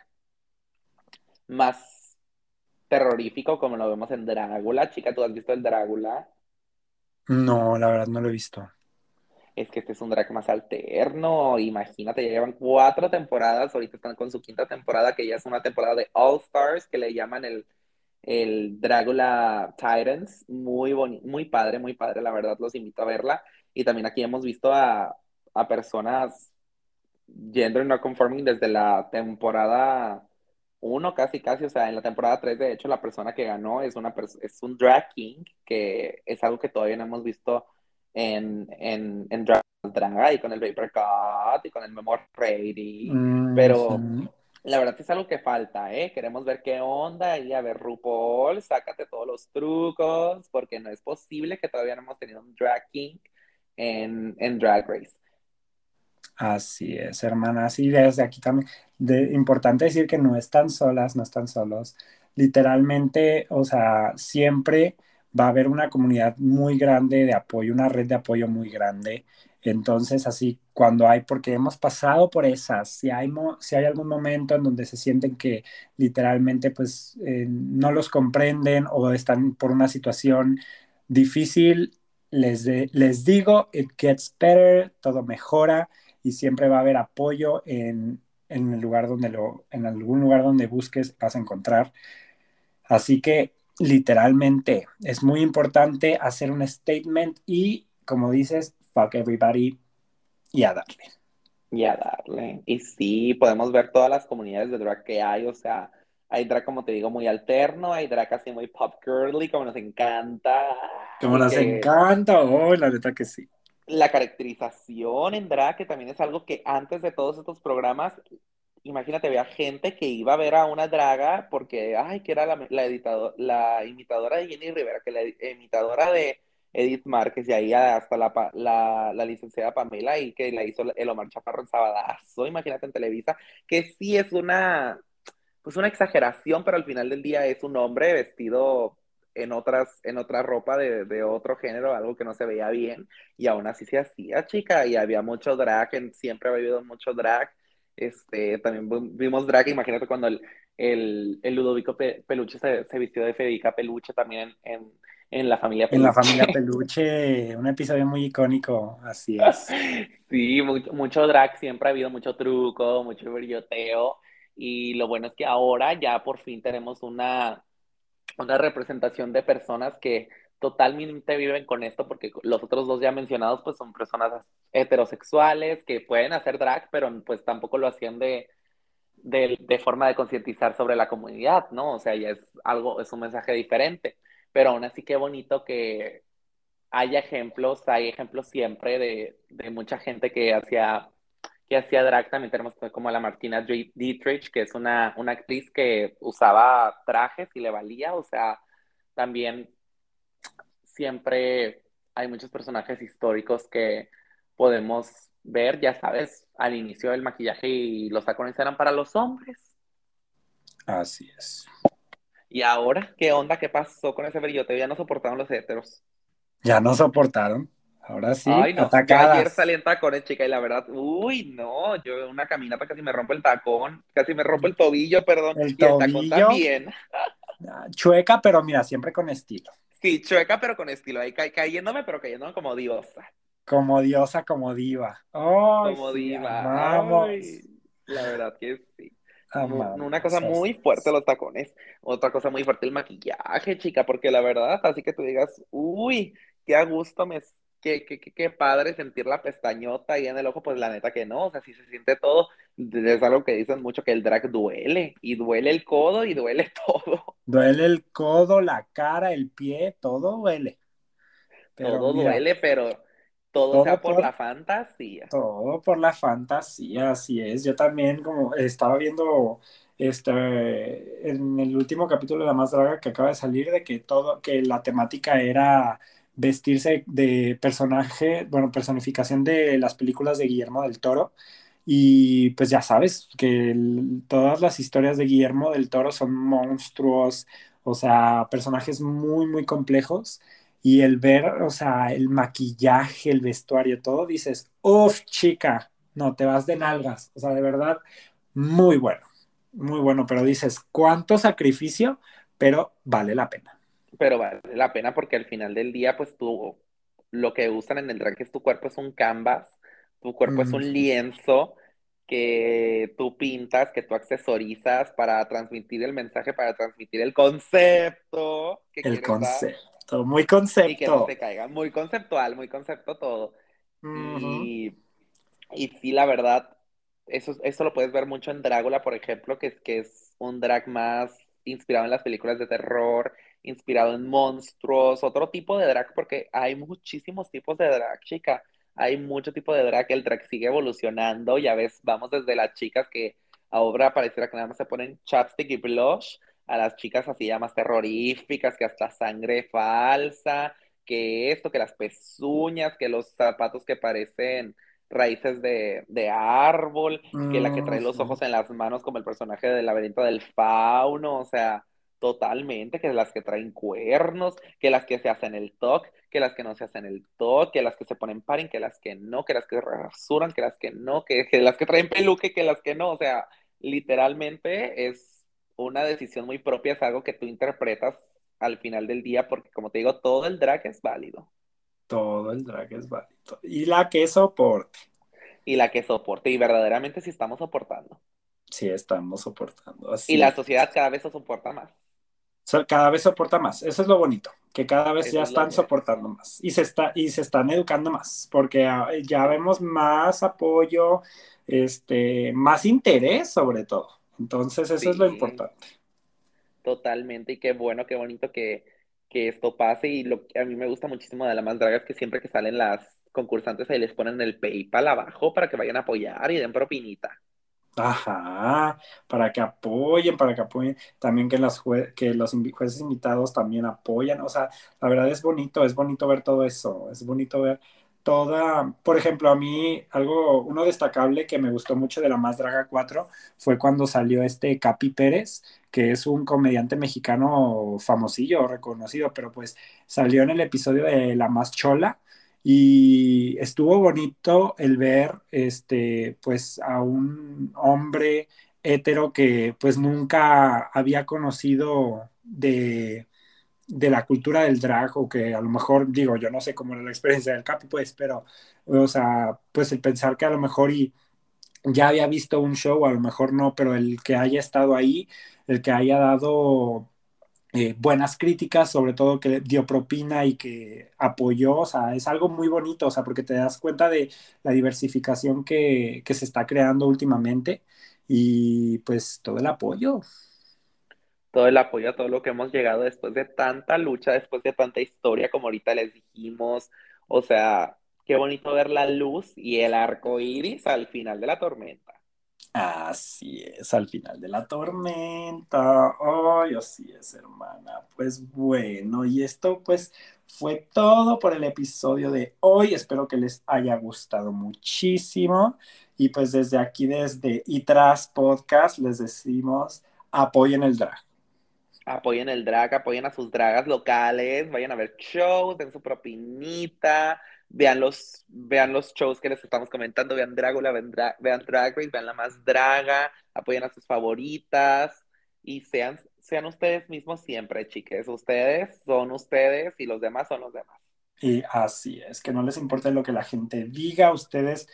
más terrorífico, como lo vemos en Drácula. Chica, ¿tú has visto el Drácula? No, la verdad no lo he visto. Es que este es un drag más alterno. Imagínate, ya llevan cuatro temporadas. Ahorita están con su quinta temporada, que ya es una temporada de All Stars, que le llaman el, el Drácula Titans. Muy bonito, muy padre, muy padre. La verdad, los invito a verla. Y también aquí hemos visto a, a personas gender no conforming desde la temporada uno casi casi, o sea, en la temporada 3 de hecho la persona que ganó es, una es un drag king, que es algo que todavía no hemos visto en, en, en drag, drag, y con el paper cut y con el memory rating, mm pero la verdad es algo que falta, ¿eh? Queremos ver qué onda y a ver RuPaul, sácate todos los trucos, porque no es posible que todavía no hemos tenido un drag king en, en Drag Race. Así es, hermanas. Y desde aquí también, de, importante decir que no están solas, no están solos. Literalmente, o sea, siempre va a haber una comunidad muy grande de apoyo, una red de apoyo muy grande. Entonces, así, cuando hay, porque hemos pasado por esas, si hay, si hay algún momento en donde se sienten que literalmente, pues, eh, no los comprenden o están por una situación difícil, les, les digo, it gets better, todo mejora y siempre va a haber apoyo en, en, el lugar donde lo, en algún lugar donde busques vas a encontrar. Así que literalmente es muy importante hacer un statement y, como dices, fuck everybody y a darle. Y a darle. Y sí, podemos ver todas las comunidades de drag que hay, o sea, hay drag, como te digo, muy alterno, hay drag así muy pop girly, como nos encanta. Como nos que... encanta, oh, la neta que sí la caracterización en drag, que también es algo que antes de todos estos programas imagínate, había gente que iba a ver a una draga porque, ay, que era la, la, la imitadora de Jenny Rivera, que la imitadora de Edith Márquez, y ahí hasta la, la, la, licenciada Pamela, y que la hizo el Omar Chaparro en Sabadazo, imagínate en Televisa, que sí es una, pues una exageración, pero al final del día es un hombre vestido en otras, en otra ropa de, de, otro género, algo que no se veía bien, y aún así se hacía, chica, y había mucho drag, siempre ha habido mucho drag, este, también vimos drag, imagínate cuando el, el, el Ludovico Peluche se, se, vistió de Federica Peluche también en, en, la familia Peluche. En la familia Peluche, un episodio muy icónico, así es. sí, mucho, mucho drag, siempre ha habido mucho truco, mucho brilloteo, y lo bueno es que ahora ya por fin tenemos una, una representación de personas que totalmente viven con esto, porque los otros dos ya mencionados, pues son personas heterosexuales que pueden hacer drag, pero pues tampoco lo hacían de, de, de forma de concientizar sobre la comunidad, ¿no? O sea, ya es algo, es un mensaje diferente, pero aún así qué bonito que haya ejemplos, hay ejemplos siempre de, de mucha gente que hacía que hacía drag, también tenemos como la Martina Dietrich, que es una, una actriz que usaba trajes y le valía, o sea, también siempre hay muchos personajes históricos que podemos ver, ya sabes, al inicio del maquillaje y los tacones eran para los hombres. Así es. ¿Y ahora qué onda? ¿Qué pasó con ese brilloteo? Ya no soportaron los heteros. Ya no soportaron. Ahora sí, Ay, no. ayer salí en tacones, chica, y la verdad, uy, no, yo una caminata casi me rompo el tacón, casi me rompo el tobillo, perdón. El tobillo. el tacón también. Chueca, pero mira, siempre con estilo. Sí, chueca, pero con estilo. Ahí ca cayéndome, pero cayéndome como diosa. Como diosa, como diva. Oh, como diva. Vamos. la verdad que sí. Una cosa muy fuerte los tacones. Otra cosa muy fuerte el maquillaje, chica, porque la verdad, así que tú digas, uy, qué a gusto me qué, qué, qué, padre sentir la pestañota ahí en el ojo, pues la neta que no, o sea, si se siente todo, es algo que dicen mucho que el drag duele, y duele el codo y duele todo. Duele el codo, la cara, el pie, todo duele. Pero todo duele, pero todo, sea por, la fantasía. Todo por la fantasía, así es. Yo también como estaba viendo este en el último capítulo de La Más Draga que acaba de salir de que todo, que la temática era vestirse de personaje, bueno, personificación de las películas de Guillermo del Toro. Y pues ya sabes que todas las historias de Guillermo del Toro son monstruos, o sea, personajes muy, muy complejos. Y el ver, o sea, el maquillaje, el vestuario, todo, dices, uff, chica, no, te vas de nalgas. O sea, de verdad, muy bueno, muy bueno, pero dices, ¿cuánto sacrificio? Pero vale la pena pero vale la pena porque al final del día, pues tú, lo que usan en el drag es tu cuerpo es un canvas, tu cuerpo es un lienzo que tú pintas, que tú accesorizas para transmitir el mensaje, para transmitir el concepto. Que el concepto, muy concepto. Y que no se caiga, muy conceptual, muy concepto todo. y, y sí, la verdad, eso, eso lo puedes ver mucho en Drácula, por ejemplo, que, que es un drag más inspirado en las películas de terror, inspirado en monstruos, otro tipo de drag, porque hay muchísimos tipos de drag, chica. Hay mucho tipo de drag, el drag sigue evolucionando, ya ves, vamos desde las chicas que ahora pareciera que nada más se ponen chapstick y blush, a las chicas así ya más terroríficas, que hasta sangre falsa, que esto, que las pezuñas, que los zapatos que parecen raíces de, de árbol, que la que trae los ojos en las manos como el personaje del laberinto del fauno, o sea, Totalmente, que las que traen cuernos, que las que se hacen el toque, que las que no se hacen el toque, que las que se ponen paring, que las que no, que las que rasuran, que las que no, que, las que traen peluque, que las que no. O sea, literalmente es una decisión muy propia, es algo que tú interpretas al final del día, porque como te digo, todo el drag es válido. Todo el drag es válido. Y la que soporte. Y la que soporte, y verdaderamente sí estamos soportando. Sí, estamos soportando. y la sociedad cada vez soporta más cada vez soporta más. Eso es lo bonito, que cada vez ya están soportando más y se, está, y se están educando más, porque ah, ya vemos más apoyo, este, más interés sobre todo. Entonces, eso es lo importante. Totalmente, y qué bueno, qué bonito que, que esto pase. Y lo que a mí me gusta muchísimo de la más draga es que siempre que salen las concursantes ahí les ponen el PayPal abajo para que vayan a apoyar y den propinita. Ajá, para que apoyen, para que apoyen, también que, las jue- que los jueces invitados también apoyan, o sea, la verdad es bonito, es bonito ver todo eso, es bonito ver toda, por ejemplo, a mí algo, uno destacable que me gustó mucho de La Más Draga 4 fue cuando salió este Capi Pérez, que es un comediante mexicano famosillo, reconocido, pero pues salió en el episodio de La Más Chola y estuvo bonito el ver este pues a un hombre hetero que pues nunca había conocido de, de la cultura del drag o que a lo mejor digo yo no sé cómo era la experiencia del Capi pues pero o sea pues el pensar que a lo mejor y ya había visto un show a lo mejor no pero el que haya estado ahí el que haya dado eh, buenas críticas, sobre todo que dio propina y que apoyó, o sea, es algo muy bonito, o sea, porque te das cuenta de la diversificación que, que se está creando últimamente y pues todo el apoyo. Todo el apoyo a todo lo que hemos llegado después de tanta lucha, después de tanta historia, como ahorita les dijimos. O sea, qué bonito ver la luz y el arco iris al final de la tormenta. Así es, al final de la tormenta. Ay, así es, hermana. Pues bueno, y esto pues fue todo por el episodio de hoy. Espero que les haya gustado muchísimo. Y pues desde aquí, desde Itras Podcast, les decimos apoyen el drag. Apoyen el drag, apoyen a sus dragas locales, vayan a ver shows, den su propinita, vean los, vean los shows que les estamos comentando, vean Drácula, vean, Dra- vean Drag Race, vean la más draga, apoyen a sus favoritas y sean, sean ustedes mismos siempre, chiques. Ustedes son ustedes y los demás son los demás. Y así es, que no les importe lo que la gente diga, ustedes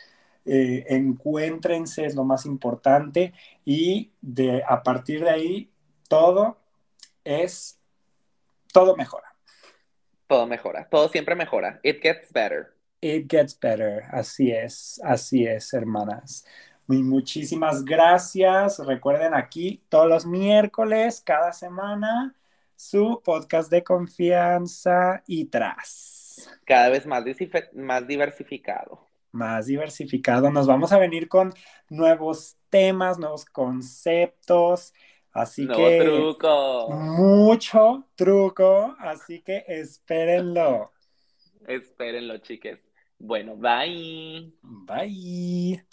eh, encuéntrense, es lo más importante, y de, a partir de ahí todo es, todo mejora. Todo mejora, todo siempre mejora. It gets better. It gets better, así es, así es, hermanas. Y muchísimas gracias. Recuerden aquí todos los miércoles, cada semana, su podcast de confianza y tras. Cada vez más, más diversificado. más diversificado. Nos vamos a venir con nuevos temas, nuevos conceptos. Así Nuevo que truco. mucho truco, así que espérenlo. Espérenlo, chiques. Bueno, bye. Bye.